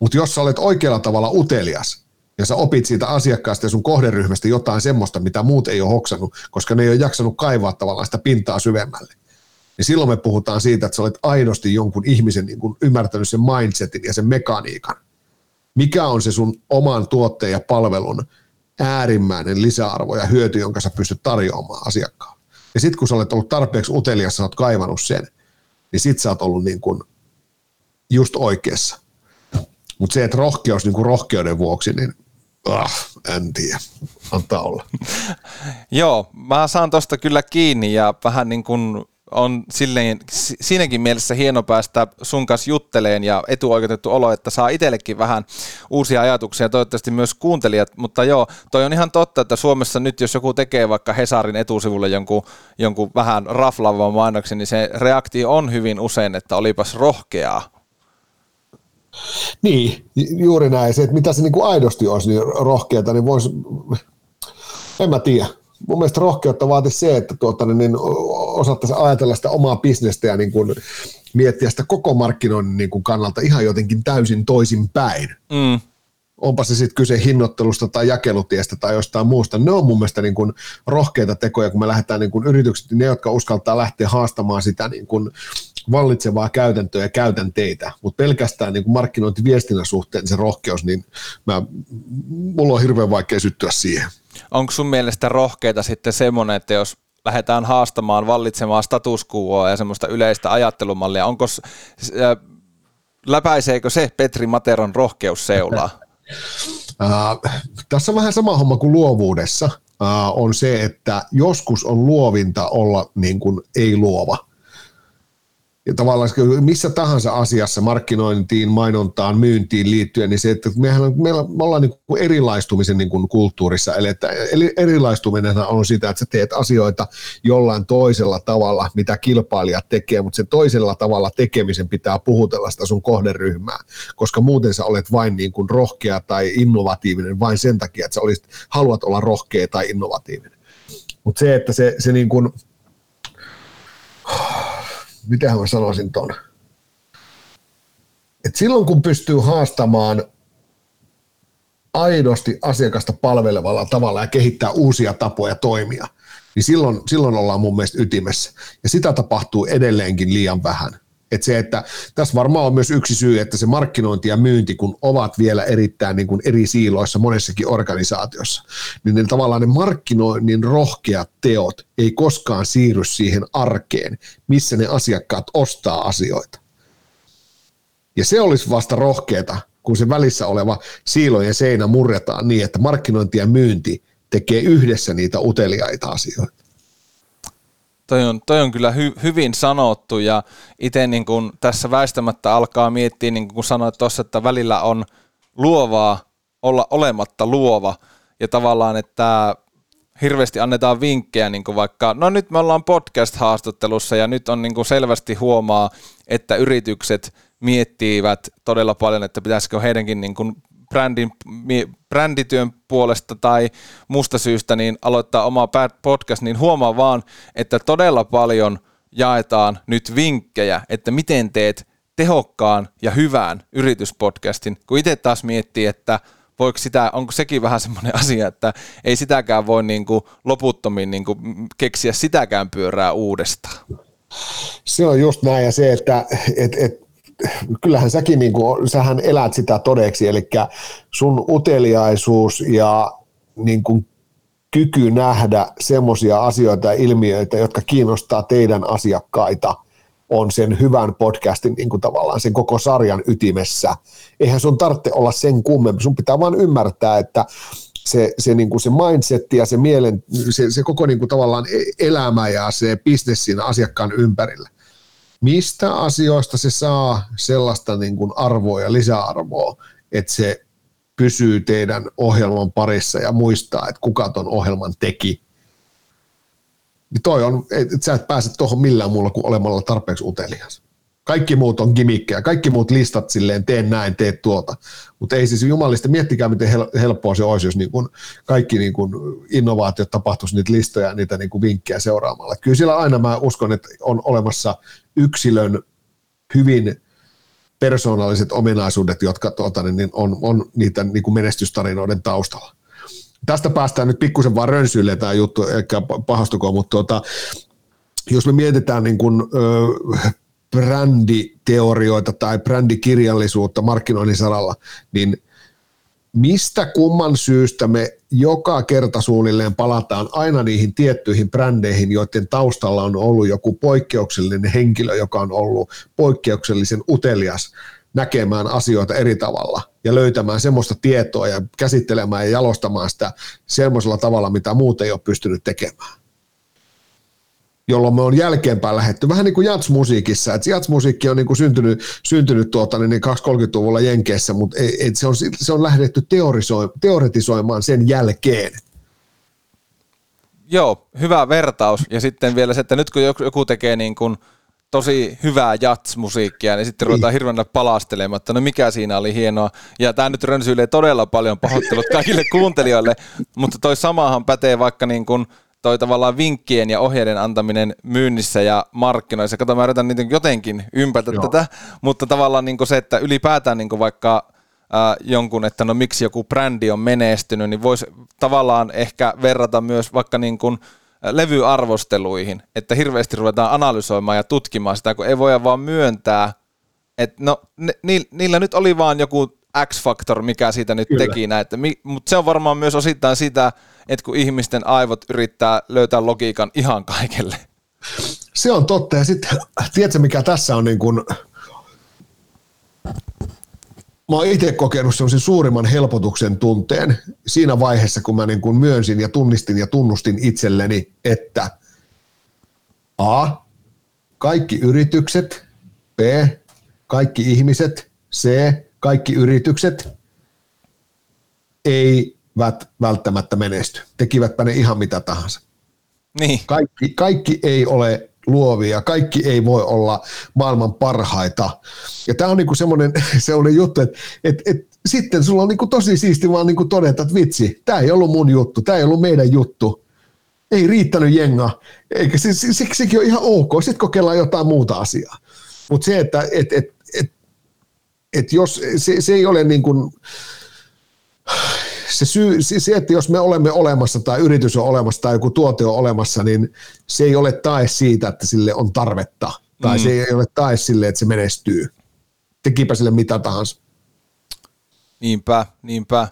Mutta jos sä olet oikealla tavalla utelias, ja sä opit siitä asiakkaasta ja sun kohderyhmästä jotain semmoista, mitä muut ei ole hoksannut, koska ne ei ole jaksanut kaivaa tavallaan sitä pintaa syvemmälle, niin silloin me puhutaan siitä, että sä olet aidosti jonkun ihmisen niin kuin ymmärtänyt sen mindsetin ja sen mekaniikan. Mikä on se sun oman tuotteen ja palvelun äärimmäinen lisäarvo ja hyöty, jonka sä pystyt tarjoamaan asiakkaalle. Ja sitten kun sä olet ollut tarpeeksi utelias, sä oot kaivannut sen, niin sit sä oot ollut niin kuin just oikeassa. Mutta se, että rohkeus niin kuin rohkeuden vuoksi, niin ah, en tiedä, antaa olla. Joo, mä saan tosta kyllä kiinni ja vähän niin kuin on silleen, siinäkin mielessä hieno päästä sun kanssa jutteleen ja etuoikeutettu olo, että saa itsellekin vähän uusia ajatuksia, toivottavasti myös kuuntelijat, mutta joo, toi on ihan totta, että Suomessa nyt jos joku tekee vaikka Hesarin etusivulle jonkun, jonkun vähän raflaavan mainoksen, niin se reaktio on hyvin usein, että olipas rohkeaa. Niin, juuri näin. Se, että mitä se niin kuin aidosti olisi niin rohkeata, niin voisi, en mä tiedä mun mielestä rohkeutta vaati se, että tuota, niin, niin osattaisiin ajatella sitä omaa bisnestä ja niin kuin, miettiä sitä koko markkinoinnin niin kuin kannalta ihan jotenkin täysin toisin päin. Mm. Onpa se sitten kyse hinnoittelusta tai jakelutiestä tai jostain muusta. Ne on mun mielestä niin kuin rohkeita tekoja, kun me lähdetään niin kuin yritykset, ne jotka uskaltaa lähteä haastamaan sitä niin kuin vallitsevaa käytäntöä ja käytänteitä, mutta pelkästään niin markkinointiviestinnän suhteen se rohkeus, niin mä, mulla on hirveän vaikea syttyä siihen. Onko sun mielestä rohkeita sitten semmoinen, että jos lähdetään haastamaan vallitsemaan status quoa ja semmoista yleistä ajattelumallia, onko, äh, läpäiseekö se Petri Materon rohkeusseulaa? Uh, tässä on vähän sama homma kuin luovuudessa. On se, että joskus on luovinta olla niin kuin ei-luova ja tavallaan missä tahansa asiassa, markkinointiin, mainontaan, myyntiin liittyen, niin se, että mehän, meillä, me ollaan niin kuin erilaistumisen niin kuin kulttuurissa, eli että erilaistuminen on sitä, että sä teet asioita jollain toisella tavalla, mitä kilpailijat tekee, mutta sen toisella tavalla tekemisen pitää puhutella sitä sun kohderyhmää, koska muuten sä olet vain niin kuin rohkea tai innovatiivinen vain sen takia, että sä olisit, haluat olla rohkea tai innovatiivinen. Mutta se, että se, se niin kuin, miten mä sanoisin ton, että silloin kun pystyy haastamaan aidosti asiakasta palvelevalla tavalla ja kehittää uusia tapoja toimia, niin silloin, silloin ollaan mun mielestä ytimessä. Ja sitä tapahtuu edelleenkin liian vähän. Et se, että tässä varmaan on myös yksi syy, että se markkinointi ja myynti, kun ovat vielä erittäin niin kuin eri siiloissa monessakin organisaatiossa, niin ne, tavallaan ne markkinoinnin rohkeat teot ei koskaan siirry siihen arkeen, missä ne asiakkaat ostaa asioita. Ja se olisi vasta rohkeata, kun se välissä oleva siilojen seinä murretaan niin, että markkinointi ja myynti tekee yhdessä niitä uteliaita asioita. Toi on, toi on kyllä hy, hyvin sanottu ja itse niin kun tässä väistämättä alkaa miettiä, niin kuin sanoit tuossa, että välillä on luovaa olla olematta luova ja tavallaan, että hirveästi annetaan vinkkejä, niin vaikka, no nyt me ollaan podcast-haastattelussa ja nyt on niin kuin selvästi huomaa, että yritykset miettivät todella paljon, että pitäisikö heidänkin niin kuin brändin, brändityön puolesta tai musta syystä niin aloittaa oma podcast, niin huomaa vaan, että todella paljon jaetaan nyt vinkkejä, että miten teet tehokkaan ja hyvän yrityspodcastin, kun itse taas miettii, että voiko sitä, onko sekin vähän semmoinen asia, että ei sitäkään voi niin kuin loputtomin niin kuin keksiä sitäkään pyörää uudestaan. Se on just näin ja se, että et, et kyllähän säkin, niin kuin, sähän elät sitä todeksi, eli sun uteliaisuus ja niin kuin, kyky nähdä semmoisia asioita ja ilmiöitä, jotka kiinnostaa teidän asiakkaita, on sen hyvän podcastin niin kuin tavallaan sen koko sarjan ytimessä. Eihän sun tarvitse olla sen kummempi, sun pitää vaan ymmärtää, että se, se, niin kuin se mindset ja se mielen, se, se koko niin kuin tavallaan e-, elämä ja se bisnes siinä asiakkaan ympärillä mistä asioista se saa sellaista niin kuin arvoa ja lisäarvoa, että se pysyy teidän ohjelman parissa ja muistaa, että kuka ton ohjelman teki. Niin toi on, että sä et pääse tuohon millään muulla kuin olemalla tarpeeksi utelias. Kaikki muut on gimikkejä, kaikki muut listat silleen, teen näin, teet tuota. Mutta ei siis jumalista, miettikää miten helppoa se olisi, jos niin kun kaikki niin kun innovaatiot tapahtuisi niitä listoja ja niitä niin vinkkejä seuraamalla. Kyllä siellä aina mä uskon, että on olemassa yksilön hyvin persoonalliset ominaisuudet, jotka tuota, niin on, on niitä niin kuin menestystarinoiden taustalla. Tästä päästään nyt pikkusen vaan rönsyille tämä juttu, eikä pahastukoon, mutta tuota, jos me mietitään niin kuin, ö, bränditeorioita tai brändikirjallisuutta markkinoinnin saralla, niin mistä kumman syystä me joka kerta suunnilleen palataan aina niihin tiettyihin brändeihin, joiden taustalla on ollut joku poikkeuksellinen henkilö, joka on ollut poikkeuksellisen utelias näkemään asioita eri tavalla ja löytämään semmoista tietoa ja käsittelemään ja jalostamaan sitä semmoisella tavalla, mitä muut ei ole pystynyt tekemään jolloin me on jälkeenpäin lähetty. Vähän niin kuin jatsmusiikissa, että jatsmusiikki on niin kuin syntynyt, syntynyt tuota, niin 230-luvulla Jenkeissä, mutta ei, et se, on, se on lähdetty teoretisoimaan sen jälkeen. Joo, hyvä vertaus. Ja sitten vielä se, että nyt kun joku tekee niin kuin tosi hyvää jatsmusiikkia, niin sitten ruvetaan niin. hirveänä palastelemaan, että no mikä siinä oli hienoa. Ja tämä nyt rönsyilee todella paljon pahoittelut kaikille kuuntelijoille, mutta toi samahan pätee vaikka niin kuin – toi tavallaan vinkkien ja ohjeiden antaminen myynnissä ja markkinoissa. Kato, mä yritän niitä jotenkin ympätä Joo. tätä, mutta tavallaan niin se, että ylipäätään niin vaikka äh, jonkun, että no miksi joku brändi on menestynyt, niin voisi tavallaan ehkä verrata myös vaikka niin kuin levyarvosteluihin, että hirveästi ruvetaan analysoimaan ja tutkimaan sitä, kun ei voida vaan myöntää, että no ne, niillä nyt oli vaan joku X-Factor, mikä siitä nyt Kyllä. teki näitä, mutta se on varmaan myös osittain sitä, että kun ihmisten aivot yrittää löytää logiikan ihan kaikelle. Se on totta, ja sitten tiedätkö mikä tässä on niin kuin, mä oon itse kokenut semmoisen suurimman helpotuksen tunteen siinä vaiheessa, kun mä niin kuin myönsin ja tunnistin ja tunnustin itselleni, että A, kaikki yritykset, B, kaikki ihmiset, C, kaikki yritykset eivät välttämättä menesty. Tekivätpä ne ihan mitä tahansa. Niin. Kaikki, kaikki ei ole luovia, kaikki ei voi olla maailman parhaita. Ja tämä on niinku semmoinen, semmoinen juttu, että et, et, sitten sulla on niinku tosi siisti vaan niinku todeta, että vitsi, tämä ei ollut mun juttu, tämä ei ollut meidän juttu. Ei riittänyt jenga, eikä se, se, se, sekin on ihan ok, sitten kokeillaan jotain muuta asiaa. Mutta se, että et, et, et, et jos se, se ei ole niin kuin, se, syy, se, että jos me olemme olemassa tai yritys on olemassa tai joku tuote on olemassa, niin se ei ole tae siitä, että sille on tarvetta. Tai mm. se ei ole tae sille, että se menestyy. Tekipä sille mitä tahansa. Niinpä, niinpä.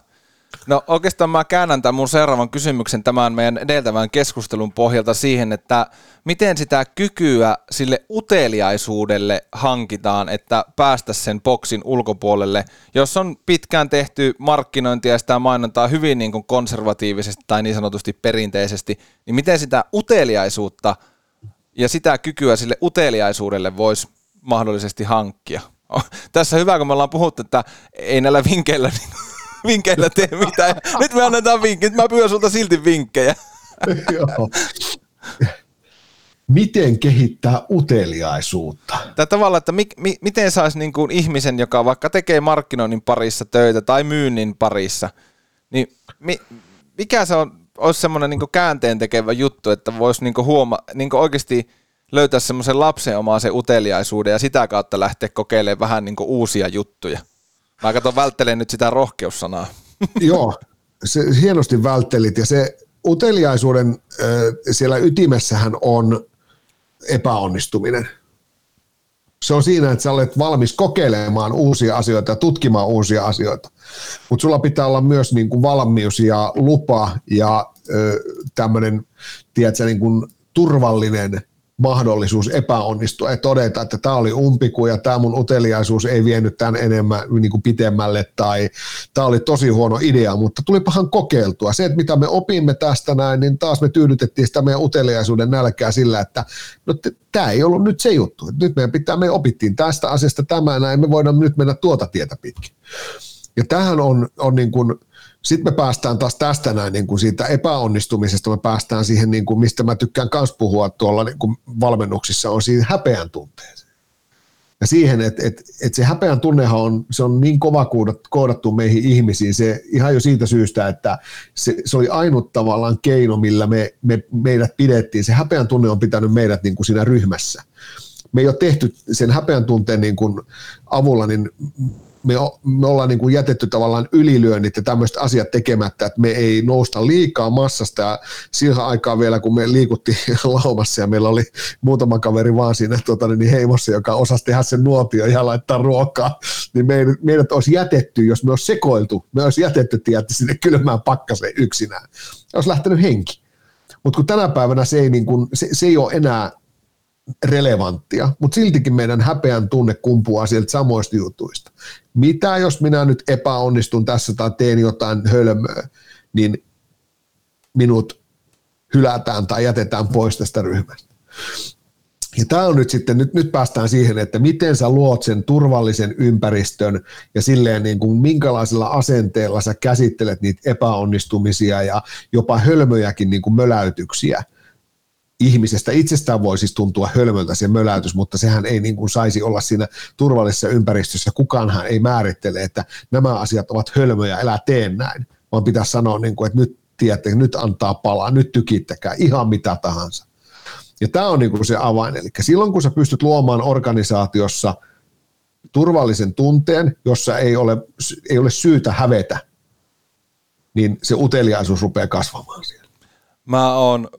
No oikeastaan mä käännän tämän mun seuraavan kysymyksen tämän meidän edeltävän keskustelun pohjalta siihen, että miten sitä kykyä sille uteliaisuudelle hankitaan, että päästä sen boksin ulkopuolelle, jos on pitkään tehty markkinointia ja sitä mainontaa hyvin niin kuin konservatiivisesti tai niin sanotusti perinteisesti, niin miten sitä uteliaisuutta ja sitä kykyä sille uteliaisuudelle voisi mahdollisesti hankkia? Tässä hyvä, kun me ollaan puhuttu, että ei näillä vinkkeillä niin vinkkeillä tee mitään. Nyt me annetaan vinkkejä, mä pyydän sulta silti vinkkejä. Joo. Miten kehittää uteliaisuutta? Tätä tavalla, että mi, mi, miten saisi niin kuin ihmisen, joka vaikka tekee markkinoinnin parissa töitä tai myynnin parissa, niin mi, mikä se on, olisi semmoinen niin käänteen tekevä juttu, että voisi niin huoma, niin oikeasti löytää semmoisen lapsen omaa se uteliaisuuden ja sitä kautta lähteä kokeilemaan vähän niin uusia juttuja? Mä katson, välttelen nyt sitä rohkeussanaa. Joo, se hienosti välttelit ja se uteliaisuuden siellä ytimessähän on epäonnistuminen. Se on siinä, että sä olet valmis kokeilemaan uusia asioita ja tutkimaan uusia asioita. Mutta sulla pitää olla myös niin kuin valmius ja lupa ja tämmöinen, tiedätkö, niin kuin turvallinen mahdollisuus epäonnistua ja todeta, että tämä oli umpiku ja tämä mun uteliaisuus ei vienyt tämän enemmän niin kuin pitemmälle tai tämä oli tosi huono idea, mutta tulipahan kokeiltua. Se, että mitä me opimme tästä näin, niin taas me tyydytettiin sitä meidän uteliaisuuden nälkää sillä, että no, tämä ei ollut nyt se juttu. Nyt meidän pitää, me opittiin tästä asiasta tämä näin, me voidaan nyt mennä tuota tietä pitkin. Ja tähän on, on niin kuin, sitten me päästään taas tästä näin niin kuin siitä epäonnistumisesta, me päästään siihen, niin kuin, mistä mä tykkään myös puhua tuolla niin kuin valmennuksissa, on siihen häpeän tunteeseen. Ja siihen, että, että, että se häpeän tunnehan on, se on niin kova koodattu meihin ihmisiin, se ihan jo siitä syystä, että se, se oli ainut tavallaan keino, millä me, me, meidät pidettiin. Se häpeän tunne on pitänyt meidät niin kuin siinä ryhmässä. Me ei ole tehty sen häpeän tunteen niin kuin avulla, niin me, me ollaan niin kuin jätetty tavallaan ylilyönnit ja tämmöiset asiat tekemättä, että me ei nousta liikaa massasta ja siihen aikaan vielä, kun me liikuttiin laumassa ja meillä oli muutama kaveri vaan siinä tuota, niin heimossa, joka osasi tehdä sen nuotio ja laittaa ruokaa, niin meidät, meidät olisi jätetty, jos me olisi sekoiltu, me olisi jätetty tietysti sinne kylmään pakkaseen yksinään. Olisi lähtenyt henki. Mutta kun tänä päivänä se ei, niin kuin, se, se ei ole enää relevanttia, mutta siltikin meidän häpeän tunne kumpuaa sieltä samoista jutuista. Mitä jos minä nyt epäonnistun tässä tai teen jotain hölmöä, niin minut hylätään tai jätetään pois tästä ryhmästä. Ja tämä on nyt sitten, nyt, nyt päästään siihen, että miten sä luot sen turvallisen ympäristön ja silleen niin kuin minkälaisella asenteella sä käsittelet niitä epäonnistumisia ja jopa hölmöjäkin niin kuin möläytyksiä – ihmisestä itsestään voi siis tuntua hölmöltä se möläytys, mutta sehän ei niin kuin saisi olla siinä turvallisessa ympäristössä. Kukaanhan ei määrittele, että nämä asiat ovat hölmöjä, älä tee näin, vaan pitää sanoa, niin kuin, että nyt tiedätte, nyt antaa palaa, nyt tykittäkää, ihan mitä tahansa. Ja tämä on niin kuin se avain. Eli silloin, kun sä pystyt luomaan organisaatiossa turvallisen tunteen, jossa ei ole, ei ole syytä hävetä, niin se uteliaisuus rupeaa kasvamaan siellä. Mä oon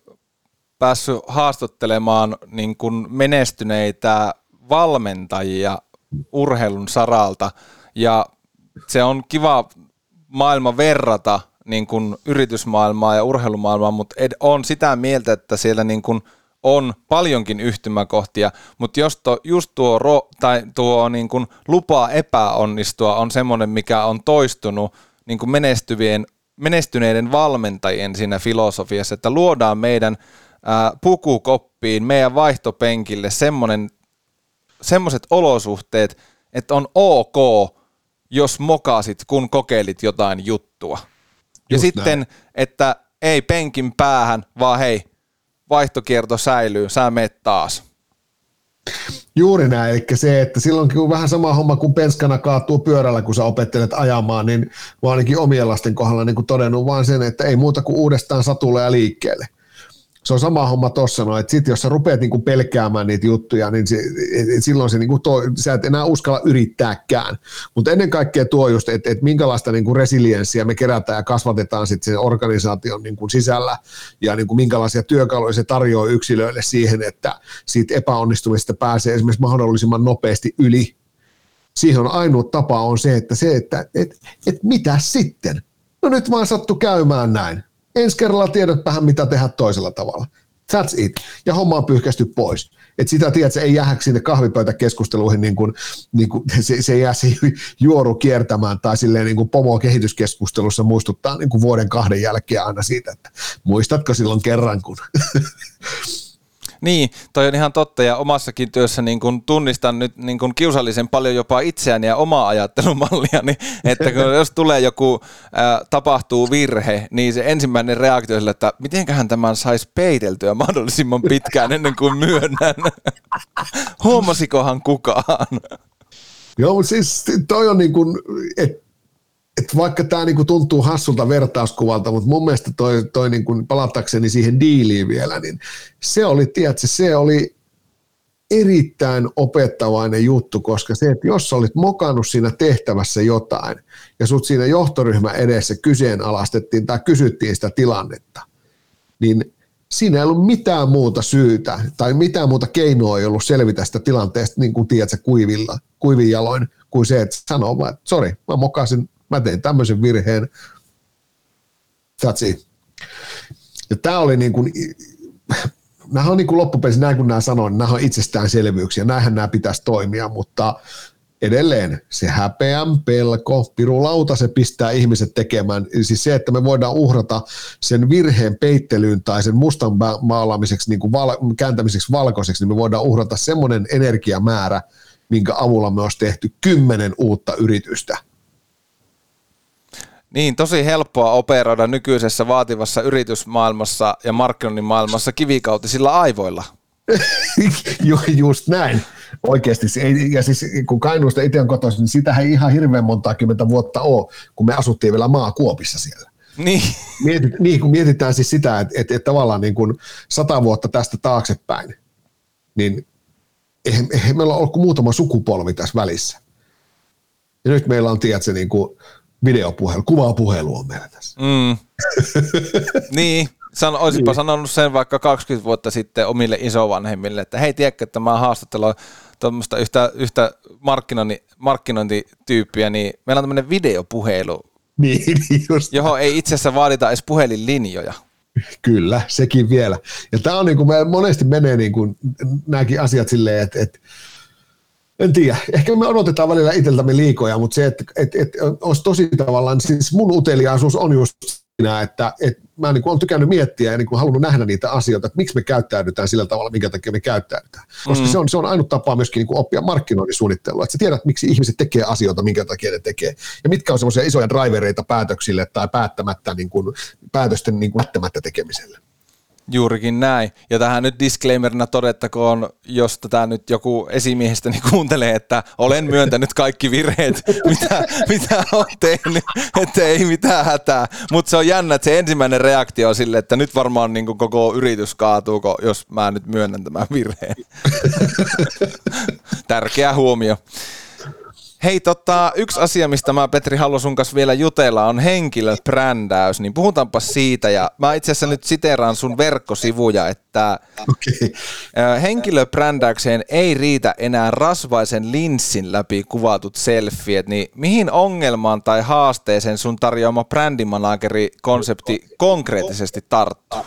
päässyt haastattelemaan niin kuin menestyneitä valmentajia urheilun saralta. Ja se on kiva maailma verrata niin kuin yritysmaailmaa ja urheilumaailmaa, mutta on sitä mieltä, että siellä niin kuin on paljonkin yhtymäkohtia, mutta jos to, just tuo, ro, tai tuo niin kuin lupa epäonnistua on semmoinen, mikä on toistunut niin kuin menestyvien, menestyneiden valmentajien siinä filosofiassa, että luodaan meidän pukukoppiin, meidän vaihtopenkille semmoiset olosuhteet, että on ok, jos mokasit, kun kokeilit jotain juttua. Just ja sitten, näin. että ei penkin päähän, vaan hei, vaihtokierto säilyy, sä meet taas. Juuri näin, eli se, että silloin kun vähän sama homma kuin penskana kaatuu pyörällä, kun sä opettelet ajamaan, niin mä ainakin omien lasten kohdalla niin kuin todennut vaan sen, että ei muuta kuin uudestaan satulle ja liikkeelle se on sama homma tuossa, no, että sit jos sä rupeat niinku pelkäämään niitä juttuja, niin se, et, et silloin se niinku to, sä et enää uskalla yrittääkään. Mutta ennen kaikkea tuo just, että et minkälaista niinku resilienssiä me kerätään ja kasvatetaan sitten sen organisaation niinku sisällä ja niinku minkälaisia työkaluja se tarjoaa yksilöille siihen, että siitä epäonnistumisesta pääsee esimerkiksi mahdollisimman nopeasti yli. Siihen on ainoa tapa on se, että se, että et, et mitä sitten? No nyt vaan sattu käymään näin ensi kerralla tiedätpähän, mitä tehdä toisella tavalla. That's it. Ja homma on pyyhkästy pois. Et sitä tiedät, se ei jää sinne kahvipöytäkeskusteluihin, niin kuin, niin kuin, se, se jää se juoru kiertämään tai silleen niin kuin pomo kehityskeskustelussa muistuttaa niin kuin vuoden kahden jälkeen aina siitä, että muistatko silloin kerran, kun Niin, toi on ihan totta ja omassakin työssä niin kun tunnistan nyt niin kun kiusallisen paljon jopa itseäni ja omaa ajattelumallia, niin että kun jos tulee joku, ää, tapahtuu virhe, niin se ensimmäinen reaktio on että mitenköhän tämän saisi peiteltyä mahdollisimman pitkään ennen kuin myönnän. Huomasikohan kukaan? Joo, mutta siis toi on niin kuin, että et vaikka tämä niinku tuntuu hassulta vertauskuvalta, mutta mun mielestä toi, toi niinku, palatakseni siihen diiliin vielä, niin se oli, tiedätkö, se oli erittäin opettavainen juttu, koska se, että jos olit mokannut siinä tehtävässä jotain ja sut siinä johtoryhmä edessä kyseenalaistettiin tai kysyttiin sitä tilannetta, niin siinä ei ollut mitään muuta syytä tai mitään muuta keinoa ei ollut selvitä sitä tilanteesta niin kuin tiedätkö, kuivilla, kuivin jaloin, kuin se, että sanoo vaan, että sori, mä mokasin mä tein tämmöisen virheen, that's it. Ja tämä oli niin kuin, nämä on niin kuin loppupeleissä, näin kun nämä sanoin, nämä on itsestäänselvyyksiä, näinhän nämä pitäisi toimia, mutta edelleen se häpeän pelko, pirulauta, se pistää ihmiset tekemään. Siis se, että me voidaan uhrata sen virheen peittelyyn tai sen mustan maalaamiseksi, niin kuin val- kääntämiseksi valkoiseksi, niin me voidaan uhrata semmoinen energiamäärä, minkä avulla me olisi tehty kymmenen uutta yritystä – niin, tosi helppoa operoida nykyisessä vaativassa yritysmaailmassa ja markkinoinnin maailmassa kivikautisilla aivoilla. Just näin. Oikeasti. Ja siis kun Kainuusta itse on kotoisin, niin sitä ei ihan hirveän monta kymmentä vuotta ole, kun me asuttiin vielä maakuopissa siellä. Niin. Mietit, niin, kun mietitään siis sitä, että, että, että tavallaan niin kuin sata vuotta tästä taaksepäin, niin eihän, eihän meillä ole ollut muutama sukupolvi tässä välissä. Ja nyt meillä on, tiedätkö, niin kuin videopuhelu, kuvapuhelu on meillä tässä. Mm. niin, San, olisinpa niin. sanonut sen vaikka 20 vuotta sitten omille isovanhemmille, että hei, tiedätkö, että mä haastattelen tuommoista yhtä, yhtä markkinointi, markkinointityyppiä, niin meillä on tämmöinen videopuhelu, niin, niin just. johon ei itse asiassa vaadita edes puhelinlinjoja. Kyllä, sekin vielä. Ja tämä on niin kuin, monesti menee niin kuin, nämäkin asiat silleen, että, että en tiedä. Ehkä me odotetaan välillä itseltämme liikoja, mutta se, että et, et, olisi tosi tavallaan, siis mun uteliaisuus on just siinä, että et mä niin olen tykännyt miettiä ja niin kuin halunnut nähdä niitä asioita, että miksi me käyttäydytään sillä tavalla, minkä takia me käyttäydytään. Koska mm. se, on, se on ainut tapa myöskin niin kuin oppia markkinoinnin suunnittelua, että sä tiedät, miksi ihmiset tekee asioita, minkä takia ne tekee. Ja mitkä on semmoisia isoja drivereita päätöksille tai päättämättä, niin kuin, päätösten niin kuin tekemiselle. Juurikin näin. Ja tähän nyt disclaimerina todettakoon, jos tätä nyt joku esimiehestäni kuuntelee, että olen myöntänyt kaikki virheet, mitä, mitä on tehnyt, että ei mitään hätää. Mutta se on jännä, että se ensimmäinen reaktio on sille, että nyt varmaan niin kuin koko yritys kaatuu, jos mä nyt myönnän tämän virheen. Tärkeä huomio. Hei, tota, yksi asia, mistä mä Petri haluan sun kanssa vielä jutella, on henkilöbrändäys, niin puhutaanpa siitä. Ja mä itse asiassa nyt siteraan sun verkkosivuja, että okay. henkilöbrändäykseen ei riitä enää rasvaisen linssin läpi kuvatut selfiet, niin mihin ongelmaan tai haasteeseen sun tarjoama brändimanageri-konsepti konkreettisesti tarttuu?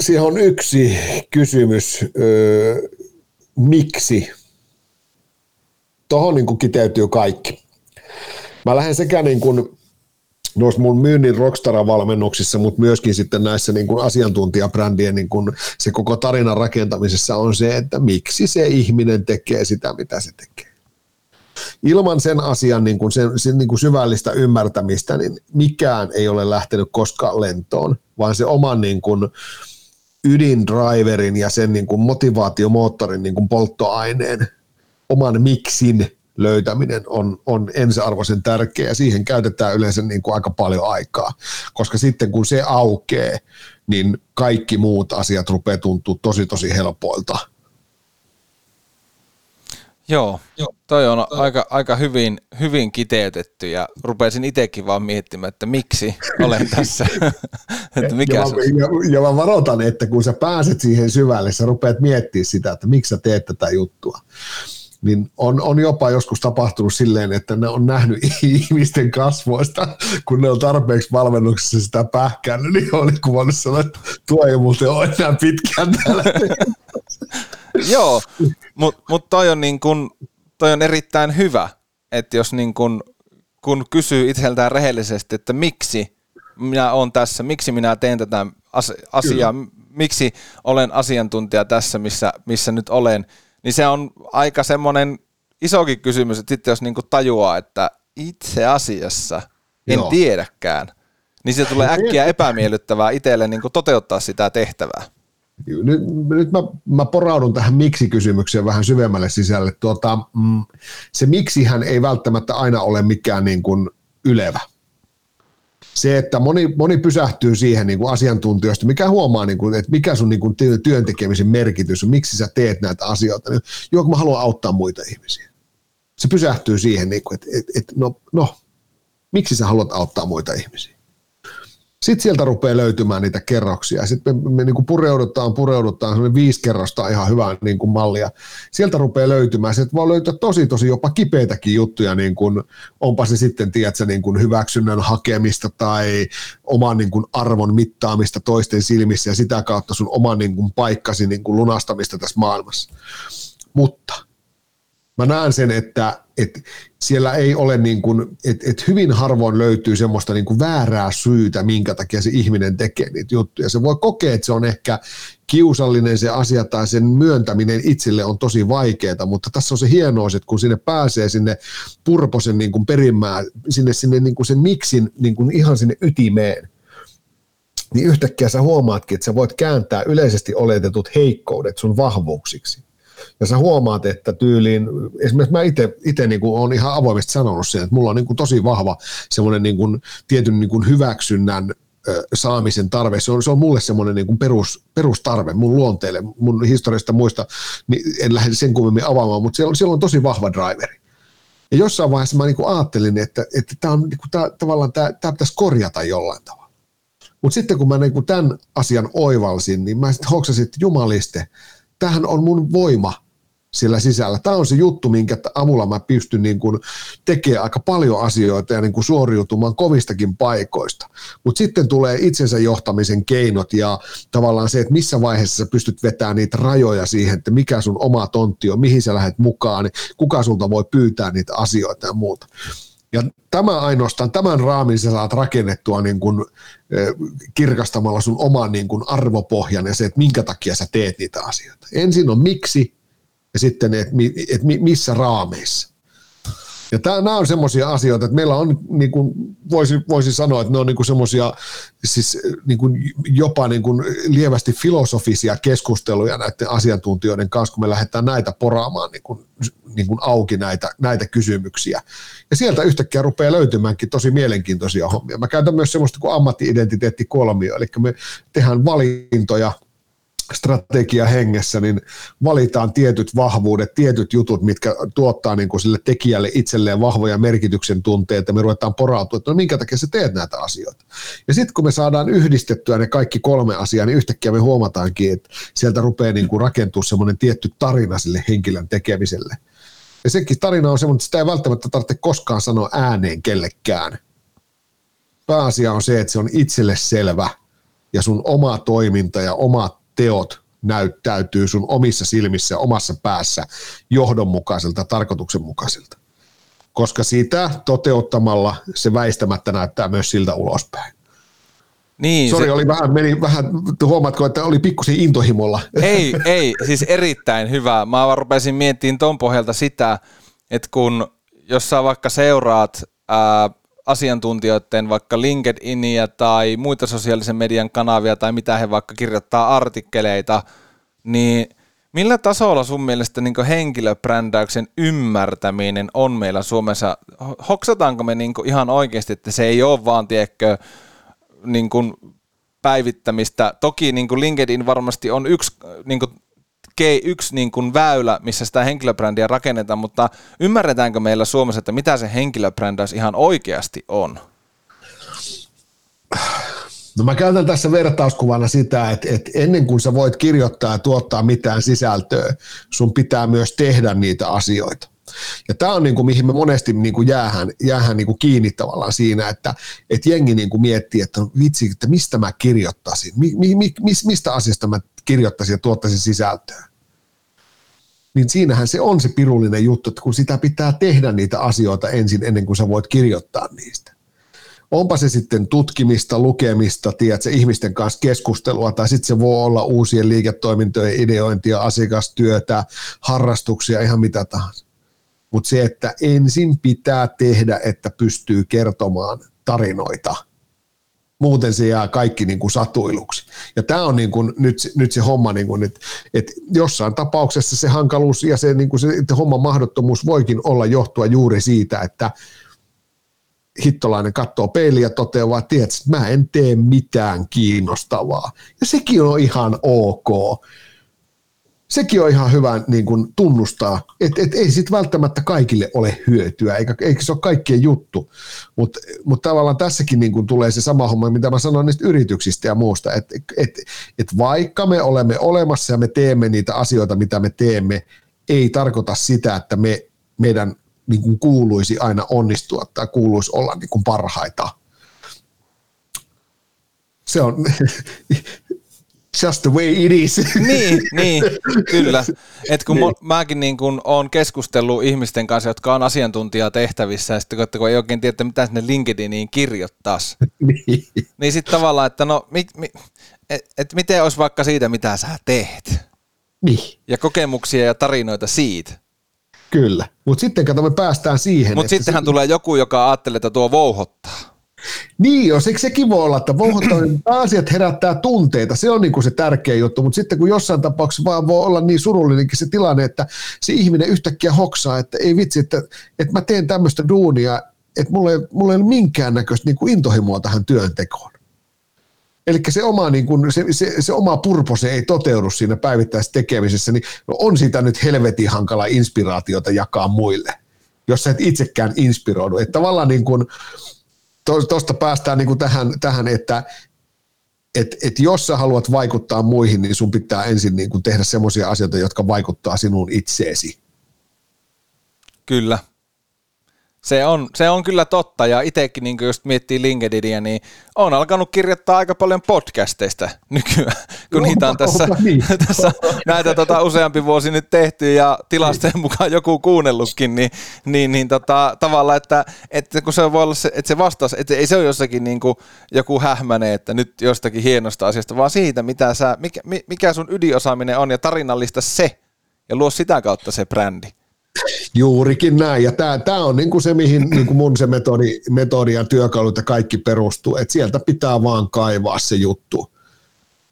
Siihen on yksi kysymys, miksi. Tuohon niin kiteytyy kaikki. Mä lähden sekä niin kuin noissa mun myynnin Rockstar-valmennuksissa, mutta myöskin sitten näissä niin kuin asiantuntijabrändien niin kuin se koko tarinan rakentamisessa on se, että miksi se ihminen tekee sitä, mitä se tekee. Ilman sen asian niin kuin sen, sen niin kuin syvällistä ymmärtämistä, niin mikään ei ole lähtenyt koskaan lentoon, vaan se oman niin kuin, ydindriverin ja sen niin kuin motivaatiomoottorin niin kuin polttoaineen, oman miksin löytäminen on, on ensiarvoisen tärkeä ja siihen käytetään yleensä niin kuin aika paljon aikaa, koska sitten kun se aukeaa, niin kaikki muut asiat rupeaa tuntua tosi tosi helpoilta. Joo, Joo. toi on aika, aika hyvin, hyvin kiteytetty ja rupesin itsekin vaan miettimään, että miksi olen tässä. että mikä ja, mä, ja, ja mä varoitan, että kun sä pääset siihen syvälle, sä rupeat miettimään sitä, että miksi sä teet tätä juttua niin on, on jopa joskus tapahtunut silleen, että ne on nähnyt ihmisten kasvoista, kun ne on tarpeeksi valmennuksessa sitä pähkännyt, niin on kuvannut sanoa, että tuo ei muuten ole enää pitkään täällä. Joo, mutta mut toi, on niin kun, toi on erittäin hyvä, että jos niin kun, kun kysyy itseltään rehellisesti, että miksi minä olen tässä, miksi minä teen tätä asiaa, Kyllä. miksi olen asiantuntija tässä, missä, missä nyt olen, niin se on aika semmoinen isokin kysymys, että sitten jos niinku tajuaa, että itse asiassa en Joo. tiedäkään, niin se tulee äkkiä epämiellyttävää itselle niinku toteuttaa sitä tehtävää. Nyt, nyt mä, mä poraudun tähän miksi-kysymykseen vähän syvemmälle sisälle. Tuota, mm, se miksihän ei välttämättä aina ole mikään niin kuin ylevä se, että moni, moni pysähtyy siihen niin kuin asiantuntijoista, mikä huomaa, niin kuin, että mikä sun niin kuin työn tekemisen merkitys on, miksi sä teet näitä asioita, niin joo, mä haluan auttaa muita ihmisiä. Se pysähtyy siihen, niin kuin, että, että, että no, no, miksi sä haluat auttaa muita ihmisiä. Sitten sieltä rupeaa löytymään niitä kerroksia. Sitten me, me niin kuin pureudutaan, pureudutaan, semmoinen viisi kerrosta ihan hyvä niin kuin mallia. Sieltä rupeaa löytymään. Sitten voi löytää tosi, tosi jopa kipeitäkin juttuja, niin kuin, onpa se sitten, tiedätkö, niin kuin hyväksynnän hakemista tai oman niin kuin arvon mittaamista toisten silmissä ja sitä kautta sun oman niin kuin paikkasi niin kuin lunastamista tässä maailmassa. Mutta mä näen sen, että, että siellä ei ole niin kuin, että, että hyvin harvoin löytyy semmoista niin kuin väärää syytä, minkä takia se ihminen tekee niitä juttuja. Se voi kokea, että se on ehkä kiusallinen se asia tai sen myöntäminen itselle on tosi vaikeaa, mutta tässä on se hienous, että kun sinne pääsee sinne purposen niin kuin perimään, sinne, sinne niin kuin sen miksin niin kuin ihan sinne ytimeen, niin yhtäkkiä sä huomaatkin, että sä voit kääntää yleisesti oletetut heikkoudet sun vahvuuksiksi ja sä huomaat, että tyyliin, esimerkiksi mä itse niin olen ihan avoimesti sanonut sen, että mulla on niin kuin tosi vahva semmoinen niin kuin, tietyn niin kuin hyväksynnän saamisen tarve, se on, se on mulle semmoinen niin perus, perustarve mun luonteelle, mun historiasta muista, niin en lähde sen kummemmin avaamaan, mutta siellä on, siellä on tosi vahva driveri. Ja jossain vaiheessa mä niin kuin ajattelin, että, että tämä on niin tämä, tavallaan tämä, tämä pitäisi korjata jollain tavalla. Mutta sitten kun mä niin kuin tämän asian oivalsin, niin mä sitten hoksasin, että jumaliste, tähän on mun voima sillä sisällä. Tämä on se juttu, minkä avulla mä pystyn niin kuin tekemään aika paljon asioita ja niin kuin suoriutumaan kovistakin paikoista. Mutta sitten tulee itsensä johtamisen keinot ja tavallaan se, että missä vaiheessa sä pystyt vetämään niitä rajoja siihen, että mikä sun oma tontti on, mihin sä lähdet mukaan, niin kuka sulta voi pyytää niitä asioita ja muuta. Ja tämä ainoastaan, tämän raamin sä saat rakennettua niin kuin, kirkastamalla sun oman niin kuin arvopohjan ja se, että minkä takia sä teet niitä asioita. Ensin on miksi ja sitten, että et missä raameissa. Ja tämä, nämä on semmoisia asioita, että meillä on, niin kuin voisi, voisi sanoa, että ne on niin semmoisia siis, niin jopa niin kuin lievästi filosofisia keskusteluja näiden asiantuntijoiden kanssa, kun me lähdetään näitä poraamaan niin kuin, niin kuin auki näitä, näitä kysymyksiä. Ja sieltä yhtäkkiä rupeaa löytymäänkin tosi mielenkiintoisia hommia. Mä käytän myös semmoista kuin ammatti-identiteetti kolmio, eli me tehdään valintoja – strategia hengessä, niin valitaan tietyt vahvuudet, tietyt jutut, mitkä tuottaa niin kuin sille tekijälle itselleen vahvoja merkityksen tunteita, ja me ruvetaan porautua, että no minkä takia sä teet näitä asioita. Ja sitten kun me saadaan yhdistettyä ne kaikki kolme asiaa, niin yhtäkkiä me huomataankin, että sieltä rupeaa niin kuin rakentua semmoinen tietty tarina sille henkilön tekemiselle. Ja sekin tarina on semmoinen, että sitä ei välttämättä tarvitse koskaan sanoa ääneen kellekään. Pääasia on se, että se on itselle selvä ja sun oma toiminta ja omat teot näyttäytyy sun omissa silmissä, omassa päässä johdonmukaiselta, tarkoituksenmukaiselta. Koska sitä toteuttamalla se väistämättä näyttää myös siltä ulospäin. Niin, Sori, se... oli vähän, meni vähän, huomatko, että oli pikkusen intohimolla. Ei, ei, siis erittäin hyvä. Mä vaan rupesin miettimään ton pohjalta sitä, että kun jos sä vaikka seuraat ää, asiantuntijoiden vaikka LinkedInia tai muita sosiaalisen median kanavia tai mitä he vaikka kirjoittaa artikkeleita, niin Millä tasolla sun mielestä niin henkilöbrändäyksen ymmärtäminen on meillä Suomessa? Hoksataanko me niin ihan oikeasti, että se ei ole vaan, tiedätkö, niin päivittämistä. Toki niin LinkedIn varmasti on yksi, niin yksi niin kuin väylä, missä sitä henkilöbrändiä rakennetaan, mutta ymmärretäänkö meillä Suomessa, että mitä se henkilöbrändäys ihan oikeasti on? No mä käytän tässä vertauskuvana sitä, että, että ennen kuin sä voit kirjoittaa ja tuottaa mitään sisältöä, sun pitää myös tehdä niitä asioita. Ja tämä on niin kuin, mihin me monesti niin kuin jäähän, jäähän niin kuin kiinni tavallaan siinä, että, että jengi niin kuin miettii, että vitsi, että mistä mä kirjoittaisin, mi, mi, mi, mistä asiasta mä kirjoittaisin ja tuottaisin sisältöä. Niin siinähän se on se pirullinen juttu, että kun sitä pitää tehdä niitä asioita ensin ennen kuin sä voit kirjoittaa niistä onpa se sitten tutkimista, lukemista, tiedätkö, ihmisten kanssa keskustelua, tai sitten se voi olla uusien liiketoimintojen ideointia, asiakastyötä, harrastuksia, ihan mitä tahansa. Mutta se, että ensin pitää tehdä, että pystyy kertomaan tarinoita. Muuten se jää kaikki niin kuin satuiluksi. Ja tämä on niin kuin nyt, nyt se homma, niin kuin, että, että jossain tapauksessa se hankaluus ja se, niin kuin se homman mahdottomuus voikin olla johtua juuri siitä, että hittolainen katsoo peiliä ja toteaa, että tiedät, mä en tee mitään kiinnostavaa. Ja sekin on ihan ok. Sekin on ihan hyvä niin kuin tunnustaa, että et ei sitten välttämättä kaikille ole hyötyä, eikä, eikä se ole kaikkien juttu. Mutta mut tavallaan tässäkin niin kuin tulee se sama homma, mitä mä sanoin niistä yrityksistä ja muusta, että et, et vaikka me olemme olemassa ja me teemme niitä asioita, mitä me teemme, ei tarkoita sitä, että me, meidän niin kuin kuuluisi aina onnistua tai kuuluisi olla niin kuin parhaita. Se on just the way it is. Niin, niin kyllä. Et kun niin. mäkin niin kun olen keskustellut ihmisten kanssa, jotka on asiantuntijatehtävissä, ja sitten kun ei oikein tiedä, mitä sinne LinkedIniin kirjoittaisi, niin, niin sitten tavallaan, että no, mi, mi, et, et miten olisi vaikka siitä, mitä sä teet? Niin. Ja kokemuksia ja tarinoita siitä. Kyllä, mutta sitten kato me päästään siihen. Mutta sittenhän se... tulee joku, joka ajattelee, että tuo vouhottaa. Niin jos eikö sekin voi olla, että vouhottaminen asiat herättää tunteita, se on niin kuin se tärkeä juttu, mutta sitten kun jossain tapauksessa vaan voi olla niin surullinenkin se tilanne, että se ihminen yhtäkkiä hoksaa, että ei vitsi, että, että mä teen tämmöistä duunia, että mulla ei, mulla ei ole minkäännäköistä niin kuin intohimoa tähän työntekoon. Eli se oma, niin kun, se, se, se oma purpose ei toteudu siinä päivittäisessä tekemisessä, niin on siitä nyt helvetin hankala inspiraatiota jakaa muille, jos sä et itsekään inspiroidu. Että tavallaan niin kun, tuosta päästään niin tähän, tähän, että et, et jos sä haluat vaikuttaa muihin, niin sun pitää ensin niin kun tehdä semmoisia asioita, jotka vaikuttaa sinuun itseesi. Kyllä, se on, se on kyllä totta, ja itsekin niin just miettii LinkedInia, niin on alkanut kirjoittaa aika paljon podcasteista nykyään, kun no, niitä on tässä, niin. tässä näitä tota, useampi vuosi nyt tehty, ja tilastojen mukaan joku kuunnellutkin, niin, niin, niin tota, tavallaan, että, että kun se voi olla se, että se vastaus, että ei se ole jossakin niin kuin joku hähmäne, että nyt jostakin hienosta asiasta, vaan siitä, mitä sä, mikä, mikä sun ydinosaaminen on, ja tarinallista se, ja luo sitä kautta se brändi. Juurikin näin, ja tämä, tämä on niin kuin se, mihin niin kuin mun se metodi, metodi ja työkalut ja kaikki perustuu, että sieltä pitää vaan kaivaa se juttu.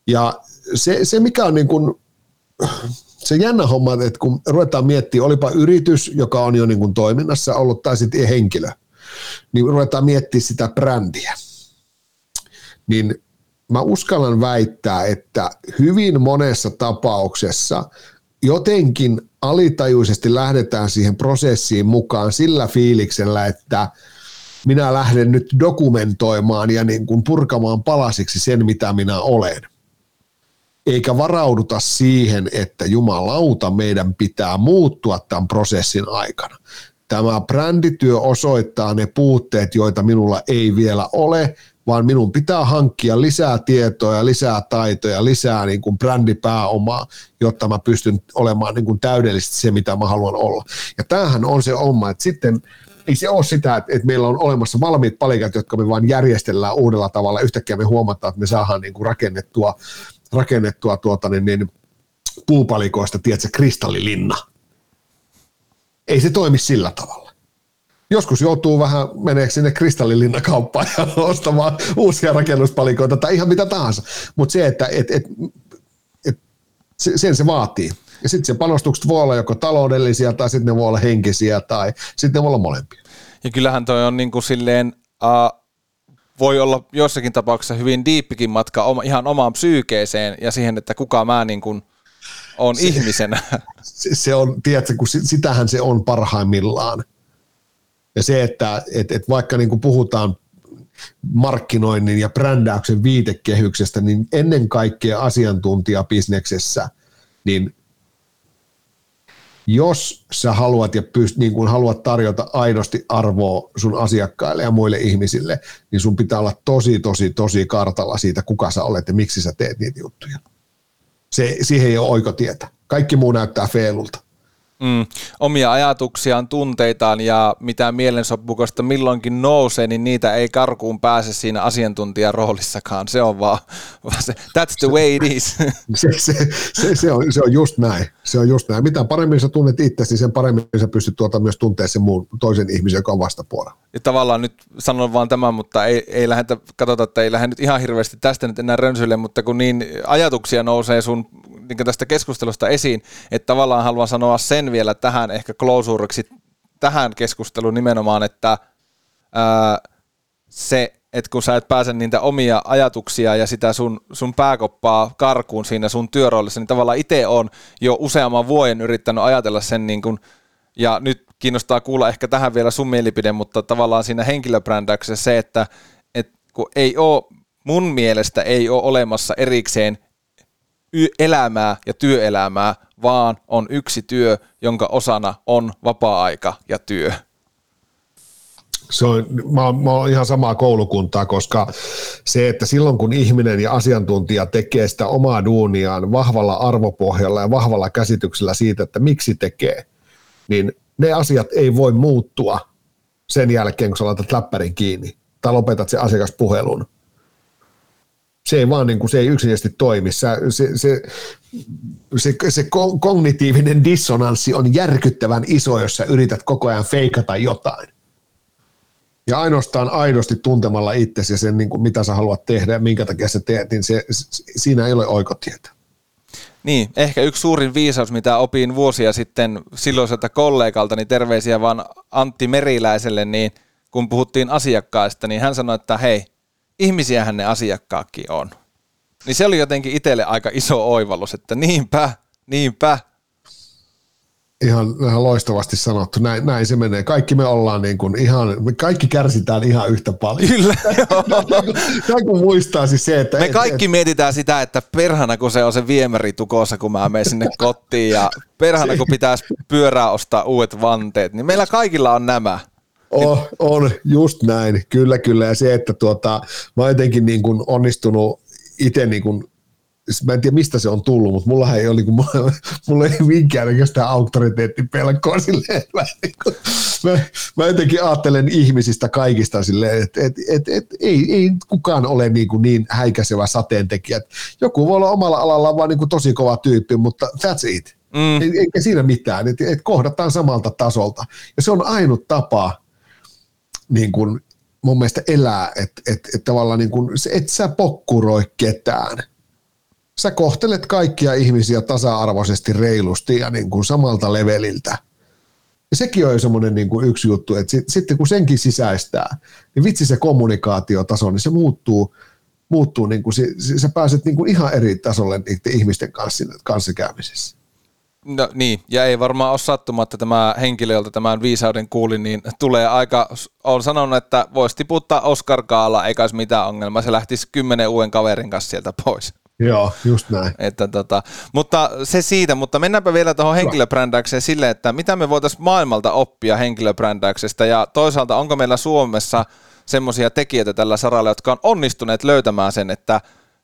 Ja se, se mikä on niin kuin, se jännä homma, että kun ruvetaan miettimään, olipa yritys, joka on jo niin kuin toiminnassa ollut, tai sitten henkilö, niin ruvetaan miettimään sitä brändiä. Niin mä uskallan väittää, että hyvin monessa tapauksessa jotenkin alitajuisesti lähdetään siihen prosessiin mukaan sillä fiiliksellä, että minä lähden nyt dokumentoimaan ja niin kuin purkamaan palasiksi sen, mitä minä olen. Eikä varauduta siihen, että jumalauta meidän pitää muuttua tämän prosessin aikana. Tämä brändityö osoittaa ne puutteet, joita minulla ei vielä ole, vaan minun pitää hankkia lisää tietoa, lisää taitoja, lisää niin kuin brändipääomaa, jotta mä pystyn olemaan niin kuin täydellisesti se, mitä mä haluan olla. Ja tämähän on se oma, että sitten ei se ole sitä, että, että meillä on olemassa valmiit palikat, jotka me vain järjestellään uudella tavalla. Yhtäkkiä me huomataan, että me saadaan niin kuin rakennettua, rakennettua tuota, niin, niin, puupalikoista, tiedätkö, kristallilinna. Ei se toimi sillä tavalla joskus joutuu vähän meneeksi sinne kristallilinnakauppaan ja ostamaan uusia rakennuspalikoita tai ihan mitä tahansa. Mutta se, että et, et, et, se, sen se vaatii. Ja sitten se panostukset voi olla joko taloudellisia tai sitten ne voi olla henkisiä tai sitten ne voi olla molempia. Ja kyllähän toi on niin kuin silleen, uh, voi olla jossakin tapauksessa hyvin diippikin matka oma, ihan omaan psyykeeseen ja siihen, että kuka mä niin kuin on se, ihmisenä. Se, se on, tiedätkö, kun sitähän se on parhaimmillaan. Ja se, että et, et vaikka niin kuin puhutaan markkinoinnin ja brändäyksen viitekehyksestä, niin ennen kaikkea asiantuntijabisneksessä, niin jos sä haluat ja pyst, niin kun haluat tarjota aidosti arvoa sun asiakkaille ja muille ihmisille, niin sun pitää olla tosi, tosi, tosi kartalla siitä, kuka sä olet ja miksi sä teet niitä juttuja. Se, siihen ei ole oikotietä. Kaikki muu näyttää feilulta. Mm, omia ajatuksiaan, tunteitaan ja mitä mielensoppukosta milloinkin nousee, niin niitä ei karkuun pääse siinä asiantuntijan roolissakaan. Se on vaan, se, that's the way it is. Se, se, se, se, on, se on just näin. Se on just näin. Mitä paremmin sä tunnet itsesi, niin sen paremmin sä pystyt tuota myös tuntea sen muun toisen ihmisen, joka on vastapuolella. Ja tavallaan nyt sanon vaan tämän, mutta ei, ei lähdetä, katsotaan, että ei lähde nyt ihan hirveästi tästä nyt enää rönsyille, mutta kun niin ajatuksia nousee sun niin tästä keskustelusta esiin, että tavallaan haluan sanoa sen vielä tähän ehkä closuriksi tähän keskusteluun nimenomaan, että ää, se, että kun sä et pääse niitä omia ajatuksia ja sitä sun, sun pääkoppaa karkuun siinä sun työroolissa, niin tavallaan itse on jo useamman vuoden yrittänyt ajatella sen niin kuin, ja nyt kiinnostaa kuulla ehkä tähän vielä sun mielipide, mutta tavallaan siinä henkilöbrändäyksessä se, että et kun ei ole, mun mielestä ei ole olemassa erikseen elämää ja työelämää, vaan on yksi työ, jonka osana on vapaa-aika ja työ. Se on, mä, mä oon ihan samaa koulukuntaa, koska se, että silloin kun ihminen ja asiantuntija tekee sitä omaa duuniaan vahvalla arvopohjalla ja vahvalla käsityksellä siitä, että miksi tekee, niin ne asiat ei voi muuttua sen jälkeen, kun sä laitat läppärin kiinni tai lopetat sen asiakaspuhelun se ei vaan niin kuin, se ei yksinkertaisesti toimi. Se, se, se, se, se kognitiivinen dissonanssi on järkyttävän iso, jos sä yrität koko ajan feikata jotain. Ja ainoastaan aidosti tuntemalla itsesi ja sen, niin kuin, mitä sä haluat tehdä ja minkä takia sä teet, niin se, siinä ei ole oikotietä. Niin, ehkä yksi suurin viisaus, mitä opin vuosia sitten silloiselta kollegalta, niin terveisiä vaan Antti Meriläiselle, niin kun puhuttiin asiakkaista, niin hän sanoi, että hei, ihmisiähän ne asiakkaakin on. Niin se oli jotenkin itselle aika iso oivallus, että niinpä, niinpä. Ihan, ihan loistavasti sanottu, näin, näin se menee. Kaikki me ollaan niin kuin ihan, me kaikki kärsitään ihan yhtä paljon. Kyllä, kun muistaa siis se, että... Me et, kaikki et, mietitään sitä, että perhana kun se on se viemäri tukossa, kun mä menen sinne kotiin ja perhana kun pitäisi pyörää ostaa uudet vanteet, niin meillä kaikilla on nämä. Oh, on, just näin, kyllä kyllä. Ja se, että tuota, mä oon jotenkin niin kuin onnistunut itse niin kuin mä en tiedä mistä se on tullut, mutta mulla ei ole, mulla, mulla ei minkäännäköistä auktoriteettipelkoa silleen, mä, niin mä, mä, jotenkin ajattelen ihmisistä kaikista silleen, että et, et, et, ei, ei kukaan ole niin, kuin niin häikäisevä sateentekijä. Joku voi olla omalla alalla vaan niin kuin tosi kova tyyppi, mutta that's it. Mm. Eikä siinä mitään, että et kohdataan samalta tasolta. Ja se on ainut tapa niin kuin mun mielestä elää, että et, et tavallaan niin kuin, et sä pokkuroi ketään. Sä kohtelet kaikkia ihmisiä tasa-arvoisesti, reilusti ja niin kuin samalta leveliltä. Ja sekin on jo semmoinen niin kuin yksi juttu, että sit, sitten kun senkin sisäistää, niin vitsi se kommunikaatiotaso, niin se muuttuu, muuttuu niin kuin, sä pääset niin kuin ihan eri tasolle niiden ihmisten kanssa, kanssakäymisessä. No niin, ja ei varmaan ole sattumatta tämä henkilö, jolta tämän viisauden kuulin, niin tulee aika, on sanonut, että voisi tiputtaa Oscar Kaala, eikä olisi mitään ongelmaa, se lähtisi kymmenen uuden kaverin kanssa sieltä pois. Joo, just näin. Että tota, mutta se siitä, mutta mennäänpä vielä tuohon henkilöbrändäykseen sille, että mitä me voitaisiin maailmalta oppia henkilöbrändäyksestä ja toisaalta onko meillä Suomessa semmoisia tekijöitä tällä saralla, jotka on onnistuneet löytämään sen, että,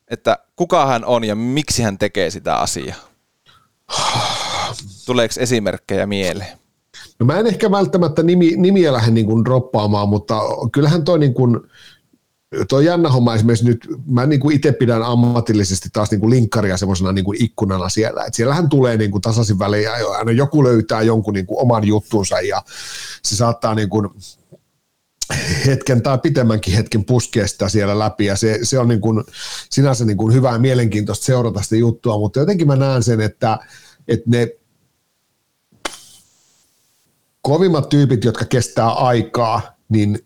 että kuka hän on ja miksi hän tekee sitä asiaa? Tuleeko esimerkkejä mieleen? No mä en ehkä välttämättä nimi, nimiä lähde niin kuin droppaamaan, mutta kyllähän toi niin kuin, Tuo jännä homma esimerkiksi nyt, mä niin kuin itse pidän ammatillisesti taas niin kuin linkkaria semmoisena niin kuin ikkunana siellä, että siellähän tulee niin kuin tasaisin väliin ja aina joku löytää jonkun niin kuin oman juttunsa ja se saattaa niin kuin hetken tai pitemmänkin hetken puskea sitä siellä läpi ja se, se on niin kuin, sinänsä niin kuin hyvää ja mielenkiintoista seurata sitä juttua, mutta jotenkin mä näen sen, että, että ne kovimmat tyypit, jotka kestää aikaa, niin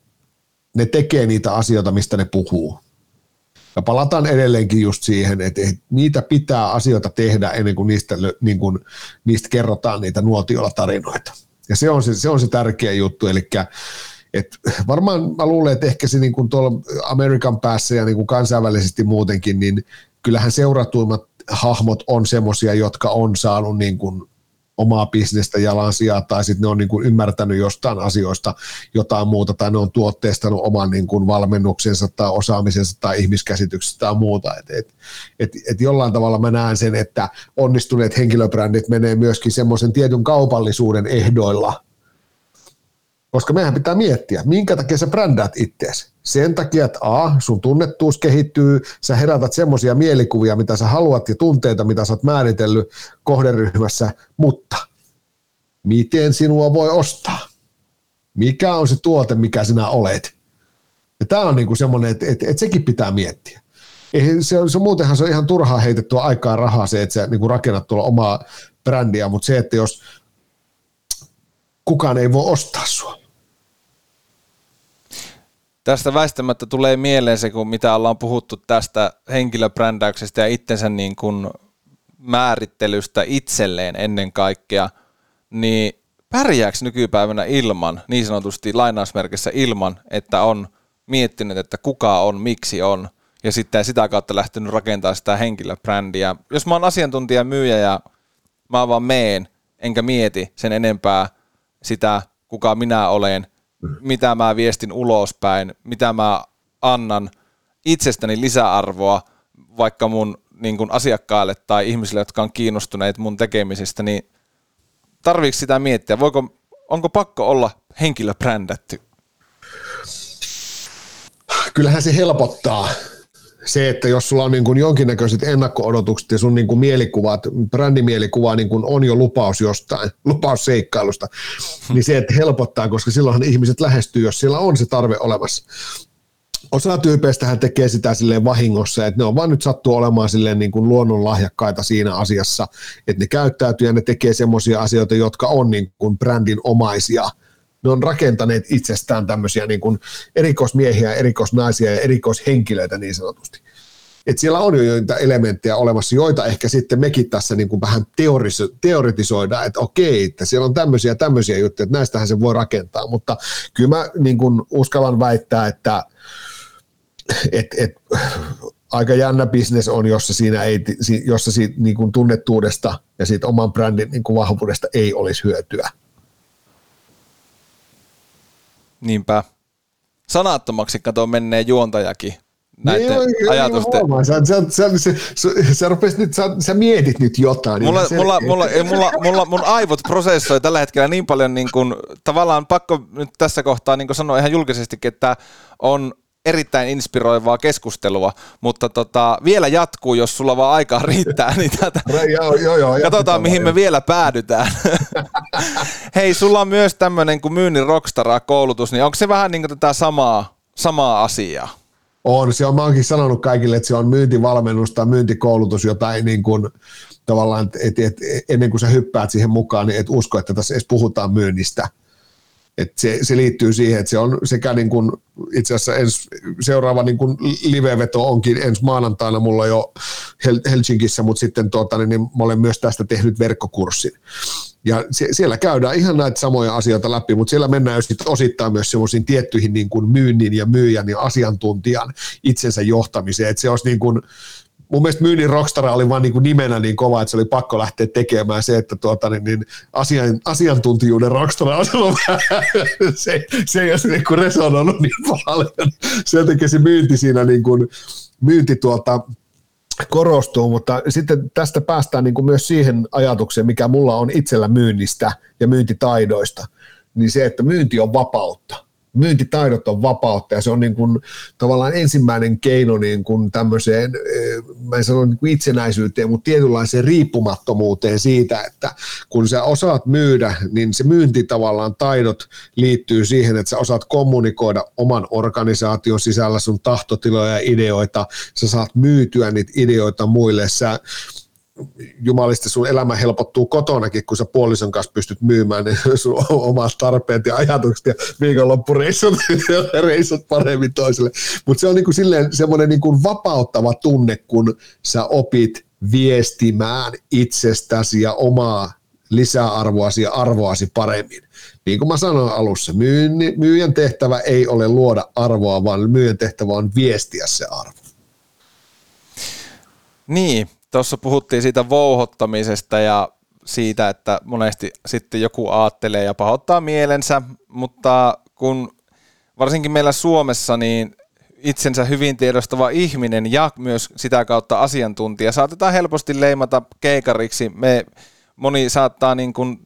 ne tekee niitä asioita, mistä ne puhuu. Ja palataan edelleenkin just siihen, että niitä pitää asioita tehdä ennen kuin niistä, niin kuin, niistä kerrotaan niitä nuotiolla tarinoita. Ja se on se, se, on se tärkeä juttu, eli varmaan mä luulen, että ehkä se niin kuin tuolla Amerikan päässä ja niin kuin kansainvälisesti muutenkin, niin kyllähän seuratuimmat hahmot on semmoisia, jotka on saanut niin kuin omaa bisnestä jalansijaa tai sitten ne on niin kuin ymmärtänyt jostain asioista jotain muuta tai ne on tuotteistanut oman niin kuin valmennuksensa tai osaamisensa tai ihmiskäsityksestä tai muuta. Et, et, et, et jollain tavalla mä näen sen, että onnistuneet henkilöbrändit menee myöskin semmoisen tietyn kaupallisuuden ehdoilla, koska meidän pitää miettiä, minkä takia sä brändäät ittees. Sen takia, että A, sun tunnettuus kehittyy, sä herätät semmoisia mielikuvia, mitä sä haluat ja tunteita, mitä sä oot määritellyt kohderyhmässä, mutta miten sinua voi ostaa? Mikä on se tuote, mikä sinä olet? Ja tämä on niinku semmoinen, että, että, että sekin pitää miettiä. Ei, se, se, muutenhan se on ihan turhaa heitettyä aikaa rahaa se, että sä niinku rakennat tuolla omaa brändiä, mutta se, että jos kukaan ei voi ostaa sua, Tästä väistämättä tulee mieleen se, kun mitä ollaan puhuttu tästä henkilöbrändäyksestä ja itsensä niin kuin määrittelystä itselleen ennen kaikkea, niin pärjääkö nykypäivänä ilman, niin sanotusti lainausmerkissä ilman, että on miettinyt, että kuka on, miksi on, ja sitten sitä kautta lähtenyt rakentamaan sitä henkilöbrändiä. Jos mä oon asiantuntija myyjä ja mä vaan meen, enkä mieti sen enempää sitä, kuka minä olen, mitä mä viestin ulospäin, mitä mä annan itsestäni lisäarvoa vaikka mun niin kuin asiakkaille tai ihmisille, jotka on kiinnostuneet mun tekemisestä, niin tarviiko sitä miettiä? Voiko, onko pakko olla henkilö brändätty? Kyllähän se helpottaa se, että jos sulla on niin kuin jonkinnäköiset ennakko-odotukset ja sun niin kuin mielikuvat, brändimielikuvaa niin kuin on jo lupaus jostain, lupaus seikkailusta, niin se, että helpottaa, koska silloinhan ihmiset lähestyy, jos siellä on se tarve olemassa. Osa tyypeistä hän tekee sitä silleen vahingossa, että ne on vaan nyt sattuu olemaan silleen niin kuin luonnonlahjakkaita siinä asiassa, että ne käyttäytyy ja ne tekee semmoisia asioita, jotka on niin kuin brändin omaisia – ne on rakentaneet itsestään tämmöisiä niin kuin erikoismiehiä, erikoisnaisia ja erikoishenkilöitä niin sanotusti. Et siellä on jo joita elementtejä olemassa, joita ehkä sitten mekin tässä niin kuin vähän teoris- teoritisoidaan, että okei, että siellä on tämmöisiä tämmöisiä juttuja, että näistähän se voi rakentaa, mutta kyllä mä niin kuin uskallan väittää, että et, et, aika jännä bisnes on, jossa, siinä ei, jossa siitä niin kuin tunnettuudesta ja siitä oman brändin niin kuin vahvuudesta ei olisi hyötyä. Niinpä. Sanattomaksi katoa menee juontajakin näiden niin, ajatusten. Sä, sä, sä, sä, sä, sä, nyt, sä, sä mietit nyt jotain. Mulla, niin mulla, mulla, ei, mulla, mulla, mun aivot prosessoi tällä hetkellä niin paljon, niin kuin, tavallaan pakko nyt tässä kohtaa niin sanoa ihan julkisestikin, että on erittäin inspiroivaa keskustelua, mutta tota, vielä jatkuu, jos sulla vaan aikaa riittää. Niin tätä. joo, joo, joo, Katsotaan, mihin me vielä päädytään. Hei, sulla on myös tämmöinen kuin myynnin rockstara-koulutus, niin onko se vähän niin kuin tätä samaa, samaa asiaa? On, se on, mä oonkin sanonut kaikille, että se on myyntivalmennus tai myyntikoulutus, jota ei niin kuin, tavallaan, et, et, ennen kuin sä hyppäät siihen mukaan, niin et usko, että tässä edes puhutaan myynnistä – et se, se, liittyy siihen, että se on sekä niin kuin, itse asiassa ens, seuraava niin kuin live-veto onkin ensi maanantaina mulla jo Helsingissä, mutta sitten tuota, niin, niin mä olen myös tästä tehnyt verkkokurssin. Ja se, siellä käydään ihan näitä samoja asioita läpi, mutta siellä mennään jo sit osittain myös semmoisiin tiettyihin niin kuin myynnin ja myyjän ja asiantuntijan itsensä johtamiseen, että se olisi niin kuin, mun mielestä myynnin rockstara oli vaan niin kuin nimenä niin kova, että se oli pakko lähteä tekemään se, että tuota, niin, niin asian, asiantuntijuuden rockstara on ollut se, se ei olisi niin kuin resonoinut niin paljon. Sen takia se myynti siinä niin kuin, myynti tuota, korostuu, mutta sitten tästä päästään niin kuin myös siihen ajatukseen, mikä mulla on itsellä myynnistä ja myyntitaidoista, niin se, että myynti on vapautta. Myyntitaidot on vapautta ja se on niin kuin tavallaan ensimmäinen keino niin kuin tämmöiseen, eh, mä en sano niin kuin itsenäisyyteen, mutta tietynlaiseen riippumattomuuteen siitä, että kun sä osaat myydä, niin se myynti tavallaan taidot liittyy siihen, että sä osaat kommunikoida oman organisaation sisällä sun tahtotiloja ja ideoita, sä saat myytyä niitä ideoita muille, sä jumalista sun elämä helpottuu kotonakin, kun sä puolison kanssa pystyt myymään niin sun omat tarpeet ja ajatukset ja viikonloppureissut reissut paremmin toiselle. Mutta se on niinku silleen semmoinen niinku vapauttava tunne, kun sä opit viestimään itsestäsi ja omaa lisäarvoasi ja arvoasi paremmin. Niin kuin mä sanoin alussa, myyjän tehtävä ei ole luoda arvoa, vaan myyjän tehtävä on viestiä se arvo. Niin, tuossa puhuttiin siitä vouhottamisesta ja siitä, että monesti sitten joku aattelee ja pahoittaa mielensä, mutta kun varsinkin meillä Suomessa, niin itsensä hyvin tiedostava ihminen ja myös sitä kautta asiantuntija saatetaan helposti leimata keikariksi. Me, moni saattaa niin kuin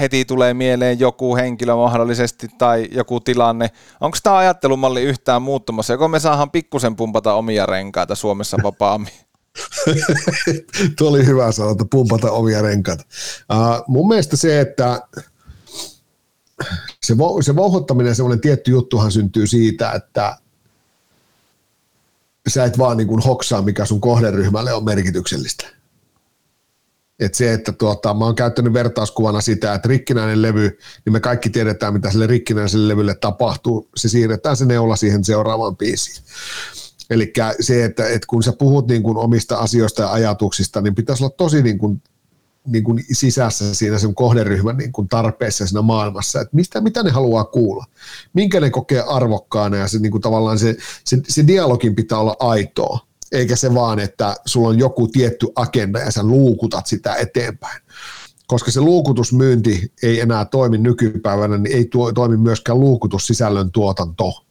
heti tulee mieleen joku henkilö mahdollisesti tai joku tilanne. Onko tämä ajattelumalli yhtään muuttumassa? Joko me saadaan pikkusen pumpata omia renkaita Suomessa vapaammin? Tuo oli hyvä sanonta, pumpata omia renkaita. Uh, mun mielestä se, että se, vo, se vouhottaminen, semmoinen tietty juttuhan syntyy siitä, että sä et vaan niin kuin hoksaa, mikä sun kohderyhmälle on merkityksellistä. Et se, että tuota, mä oon käyttänyt vertauskuvana sitä, että rikkinäinen levy, niin me kaikki tiedetään, mitä sille rikkinäiselle levylle tapahtuu. Se siirretään se neula siihen seuraavaan biisiin. Eli se, että, että kun sä puhut niin kuin omista asioista ja ajatuksista, niin pitäisi olla tosi niin kuin, niin kuin sisässä siinä sen kohderyhmän niin kuin tarpeessa siinä maailmassa, että mistä, mitä ne haluaa kuulla, minkä ne kokee arvokkaana ja se, niin kuin tavallaan se, se, se dialogin pitää olla aitoa, eikä se vaan, että sulla on joku tietty agenda ja sä luukutat sitä eteenpäin koska se luukutusmyynti ei enää toimi nykypäivänä, niin ei tuo, toimi myöskään luukutussisällön tuotanto.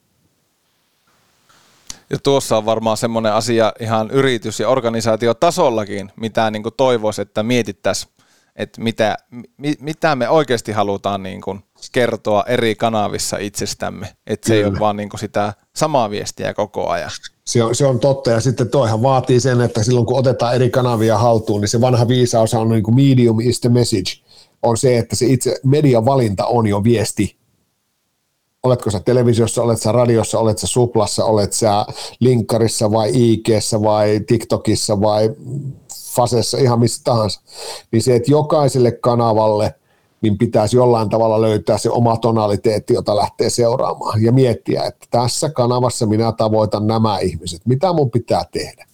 Ja tuossa on varmaan semmoinen asia ihan yritys- ja organisaatiotasollakin, mitä niin kuin toivoisi, että mietittäisiin, että mitä, mi, mitä me oikeasti halutaan niin kuin kertoa eri kanavissa itsestämme. Että se Kyllä. ei ole vaan niin kuin sitä samaa viestiä koko ajan. Se on, se on totta, ja sitten toihan vaatii sen, että silloin kun otetaan eri kanavia haltuun, niin se vanha viisaus on niin kuin medium is the message, on se, että se itse median valinta on jo viesti, oletko sä televisiossa, olet sä radiossa, olet sä suplassa, olet sä linkkarissa vai IGssä vai TikTokissa vai Fasessa, ihan missä tahansa, niin se, että jokaiselle kanavalle niin pitäisi jollain tavalla löytää se oma tonaliteetti, jota lähtee seuraamaan ja miettiä, että tässä kanavassa minä tavoitan nämä ihmiset, mitä mun pitää tehdä.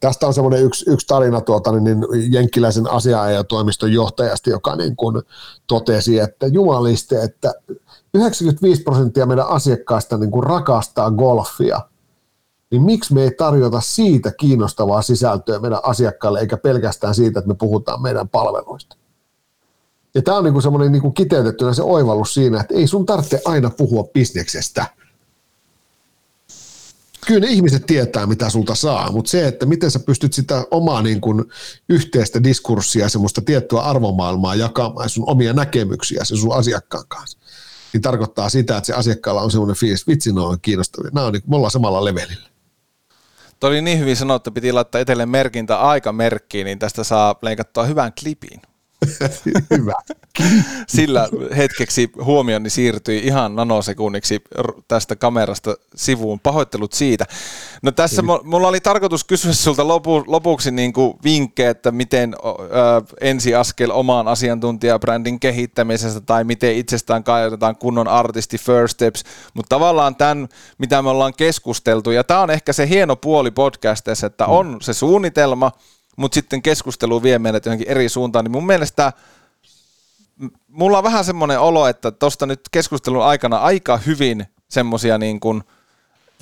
Tästä on semmoinen yksi, yksi tarina tuota, niin, niin jenkkiläisen asiaajatoimiston johtajasta, joka niin kuin totesi, että jumaliste, että 95 prosenttia meidän asiakkaista niin kuin rakastaa golfia, niin miksi me ei tarjota siitä kiinnostavaa sisältöä meidän asiakkaille, eikä pelkästään siitä, että me puhutaan meidän palveluista. Ja tämä on niin semmoinen niin kiteytettynä se oivallus siinä, että ei sun tarvitse aina puhua bisneksestä. Kyllä ne ihmiset tietää, mitä sulta saa, mutta se, että miten sä pystyt sitä omaa niin kuin yhteistä diskurssia, semmoista tiettyä arvomaailmaa jakamaan, sun omia näkemyksiä sen sun asiakkaan kanssa niin tarkoittaa sitä, että se asiakkaalla on semmoinen fiilis, vitsi, ne on kiinnostavia. Nämä on, niin, me ollaan samalla levelillä. Tuo oli niin hyvin sanottu, piti laittaa etelleen merkintä aikamerkkiin, niin tästä saa leikattua hyvän klipin. Hyvä. Sillä hetkeksi huomioni siirtyi ihan nanosekunniksi tästä kamerasta sivuun. Pahoittelut siitä. No tässä mulla oli tarkoitus kysyä sulta lopu, lopuksi niin kuin vinkkejä, että miten ö, ensiaskel omaan asiantuntijabrändin kehittämisestä tai miten itsestään kaivetaan kunnon artisti first steps, mutta tavallaan tämän, mitä me ollaan keskusteltu, ja tämä on ehkä se hieno puoli podcastissa, että on se suunnitelma, mutta sitten keskustelu vie meidät johonkin eri suuntaan, niin mun mielestä mulla on vähän semmoinen olo, että tuosta nyt keskustelun aikana aika hyvin semmoisia niin kuin,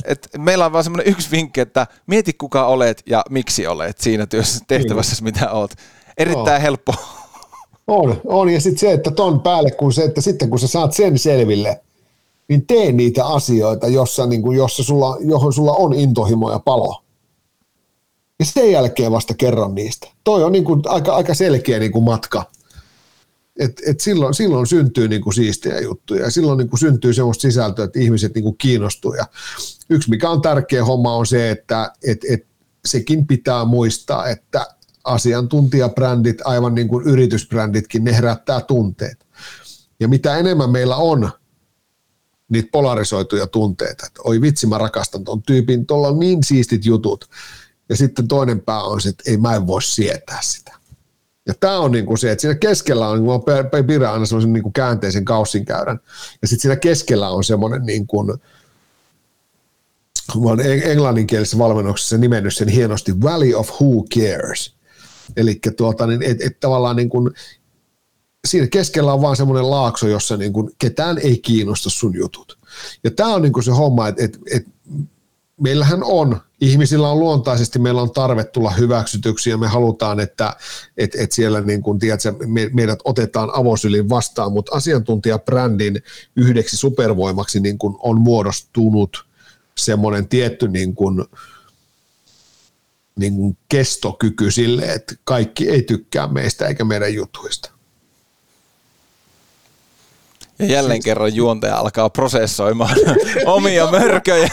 että meillä on vaan semmoinen yksi vinkki, että mieti kuka olet ja miksi olet siinä työssä tehtävässä, mitä olet. Erittäin oh. helppo. On, on. ja sitten se, että ton päälle, kun se, että sitten kun sä saat sen selville, niin tee niitä asioita, jossa, niin kuin, jossa sulla, johon sulla on intohimo ja palo ja sen jälkeen vasta kerron niistä. Toi on niin kuin aika, aika selkeä niin kuin matka. Et, et silloin, silloin syntyy niinku siistejä juttuja ja silloin niinku syntyy sellaista sisältöä, että ihmiset niinku kiinnostuu. Ja yksi mikä on tärkeä homma on se, että et, et sekin pitää muistaa, että asiantuntijabrändit, aivan niin kuin yritysbränditkin, ne herättää tunteet. Ja mitä enemmän meillä on niitä polarisoituja tunteita, että oi vitsi mä rakastan ton tyypin, tuolla on niin siistit jutut. Ja sitten toinen pää on se, että ei mä en voi sietää sitä. Ja tämä on niinku se, että siinä keskellä on, niin kuin pidän aina semmoisen niinku käänteisen käyrän, ja sitten siinä keskellä on semmoinen niin kuin, mä olen englanninkielisessä valmennuksessa nimennyt sen hienosti Valley of Who Cares. Eli tuota, niin, et, et tavallaan niin kuin, siinä keskellä on vaan semmoinen laakso, jossa niin kuin ketään ei kiinnosta sun jutut. Ja tämä on niin kuin se homma, että et, et meillähän on, ihmisillä on luontaisesti, meillä on tarve tulla hyväksytyksi ja me halutaan, että et, et siellä niin kuin, tiedätkö, me, meidät otetaan avosylin vastaan, mutta asiantuntijabrändin yhdeksi supervoimaksi niin kuin on muodostunut semmoinen tietty niin kuin, niin kuin kestokyky sille, että kaikki ei tykkää meistä eikä meidän jutuista. Ja jälleen kerran juontaja alkaa prosessoimaan omia mörköjä.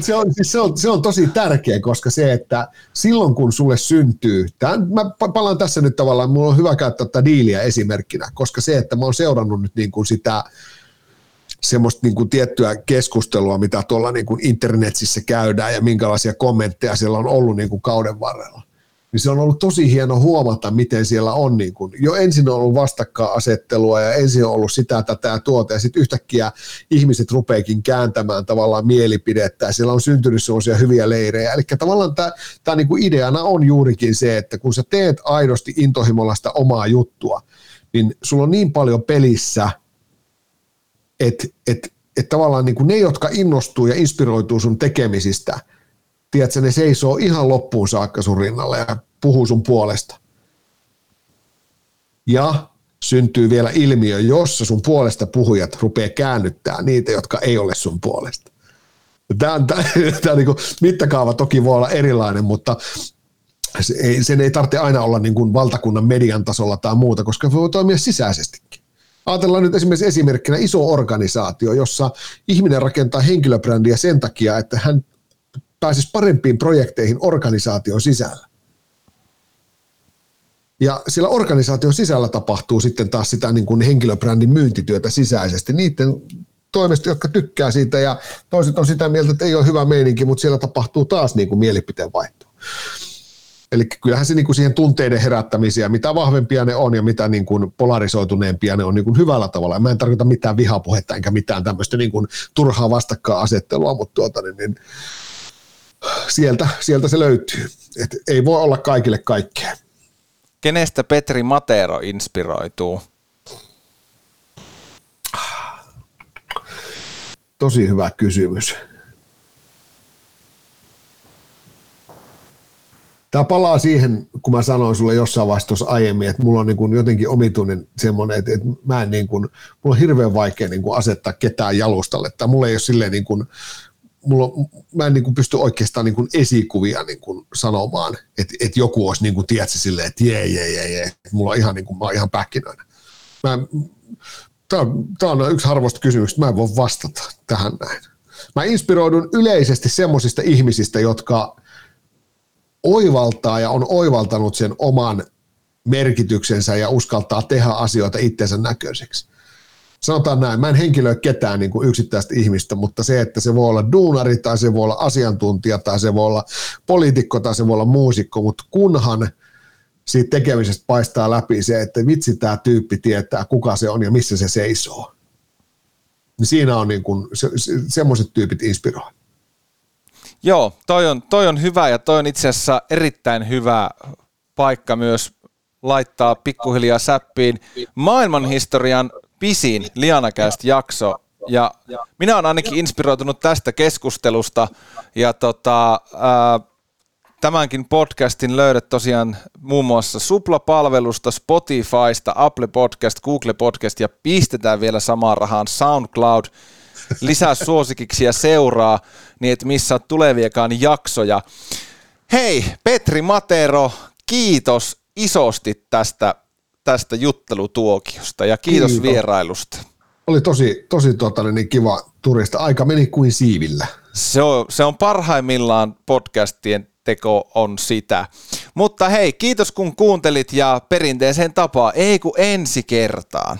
se, on, siis se, on, se on tosi tärkeä, koska se, että silloin kun sulle syntyy, tämän, mä palaan tässä nyt tavallaan, mulla on hyvä käyttää tätä diiliä esimerkkinä, koska se, että mä oon seurannut nyt niin kuin sitä semmoista niin kuin tiettyä keskustelua, mitä tuolla niin kuin internetissä käydään ja minkälaisia kommentteja siellä on ollut niin kuin kauden varrella niin se on ollut tosi hieno huomata, miten siellä on niin kuin, jo ensin on ollut vastakkainasettelua ja ensin on ollut sitä, tätä tuota ja sitten yhtäkkiä ihmiset rupeekin kääntämään tavallaan mielipidettä ja siellä on syntynyt sellaisia hyviä leirejä. Eli tavallaan tämä, niin kuin ideana on juurikin se, että kun sä teet aidosti intohimolla sitä omaa juttua, niin sulla on niin paljon pelissä, että, että, että tavallaan niin kuin ne, jotka innostuu ja inspiroituu sun tekemisistä – tiedätkö, ne seisoo ihan loppuun saakka sun rinnalla ja puhuu sun puolesta. Ja syntyy vielä ilmiö, jossa sun puolesta puhujat rupeaa käännyttää niitä, jotka ei ole sun puolesta. Tämä, tämä, tämä niin mittakaava toki voi olla erilainen, mutta se sen ei tarvitse aina olla niin kuin valtakunnan median tasolla tai muuta, koska voi toimia sisäisestikin. Ajatellaan nyt esimerkiksi esimerkkinä iso organisaatio, jossa ihminen rakentaa henkilöbrändiä sen takia, että hän pääsisi parempiin projekteihin organisaation sisällä. Ja sillä organisaation sisällä tapahtuu sitten taas sitä niin kuin henkilöbrändin myyntityötä sisäisesti niiden toimesta, jotka tykkää siitä ja toiset on sitä mieltä, että ei ole hyvä meininki, mutta siellä tapahtuu taas niin kuin mielipiteen vaihto. Eli kyllähän se niin kuin siihen tunteiden herättämisiä, mitä vahvempia ne on ja mitä niin kuin polarisoituneempia ne on niin kuin hyvällä tavalla. Mä en tarkoita mitään vihapuhetta enkä mitään tämmöistä niin kuin turhaa vastakkainasettelua, mutta tuota, niin, niin sieltä, sieltä se löytyy. Et ei voi olla kaikille kaikkea. Kenestä Petri Matero inspiroituu? Tosi hyvä kysymys. Tämä palaa siihen, kun mä sanoin sulle jossain vaiheessa aiemmin, että mulla on niin kuin jotenkin omituinen semmoinen, että, että mä en niin kuin, mulla on hirveän vaikea niin kuin asettaa ketään jalustalle, tai mulla ei ole silleen niin kuin, mulla, mä en niin kuin pysty oikeastaan niin kuin esikuvia niin kuin sanomaan, että, että joku olisi niin kuin, tiedätkö, silleen, että jee, jee, jee, jee. Mulla on ihan, niin kuin, mä oon ihan päkkinöinen. Mä, tämä, on, on yksi harvoista kysymyksistä, mä en voi vastata tähän näin. Mä inspiroidun yleisesti semmoisista ihmisistä, jotka oivaltaa ja on oivaltanut sen oman merkityksensä ja uskaltaa tehdä asioita itsensä näköiseksi sanotaan näin, mä en henkilöi ketään niin kuin yksittäistä ihmistä, mutta se, että se voi olla duunari tai se voi olla asiantuntija tai se voi olla poliitikko tai se voi olla muusikko, mutta kunhan siitä tekemisestä paistaa läpi se, että vitsi tämä tyyppi tietää, kuka se on ja missä se seisoo. Niin siinä on niin kuin, se, se, semmoiset tyypit inspiroi. Joo, toi on, toi on hyvä ja toi on itse asiassa erittäin hyvä paikka myös laittaa pikkuhiljaa säppiin maailmanhistorian pisin Lianakäst jakso. Ja minä olen ainakin inspiroitunut tästä keskustelusta. Ja tota, ää, tämänkin podcastin löydät tosiaan muun muassa Supla-palvelusta, Spotifysta, Apple Podcast, Google Podcast ja pistetään vielä samaan rahaan SoundCloud. Lisää suosikiksi ja seuraa, niin et missä tuleviakaan jaksoja. Hei, Petri Matero, kiitos isosti tästä tästä juttelutuokiosta ja kiitos, kiitos. vierailusta. Oli tosi, tosi tota, niin kiva turista. Aika meni kuin siivillä. Se on, se on parhaimmillaan podcastien teko on sitä. Mutta hei, kiitos kun kuuntelit ja perinteiseen tapaan, ei kun ensi kertaan.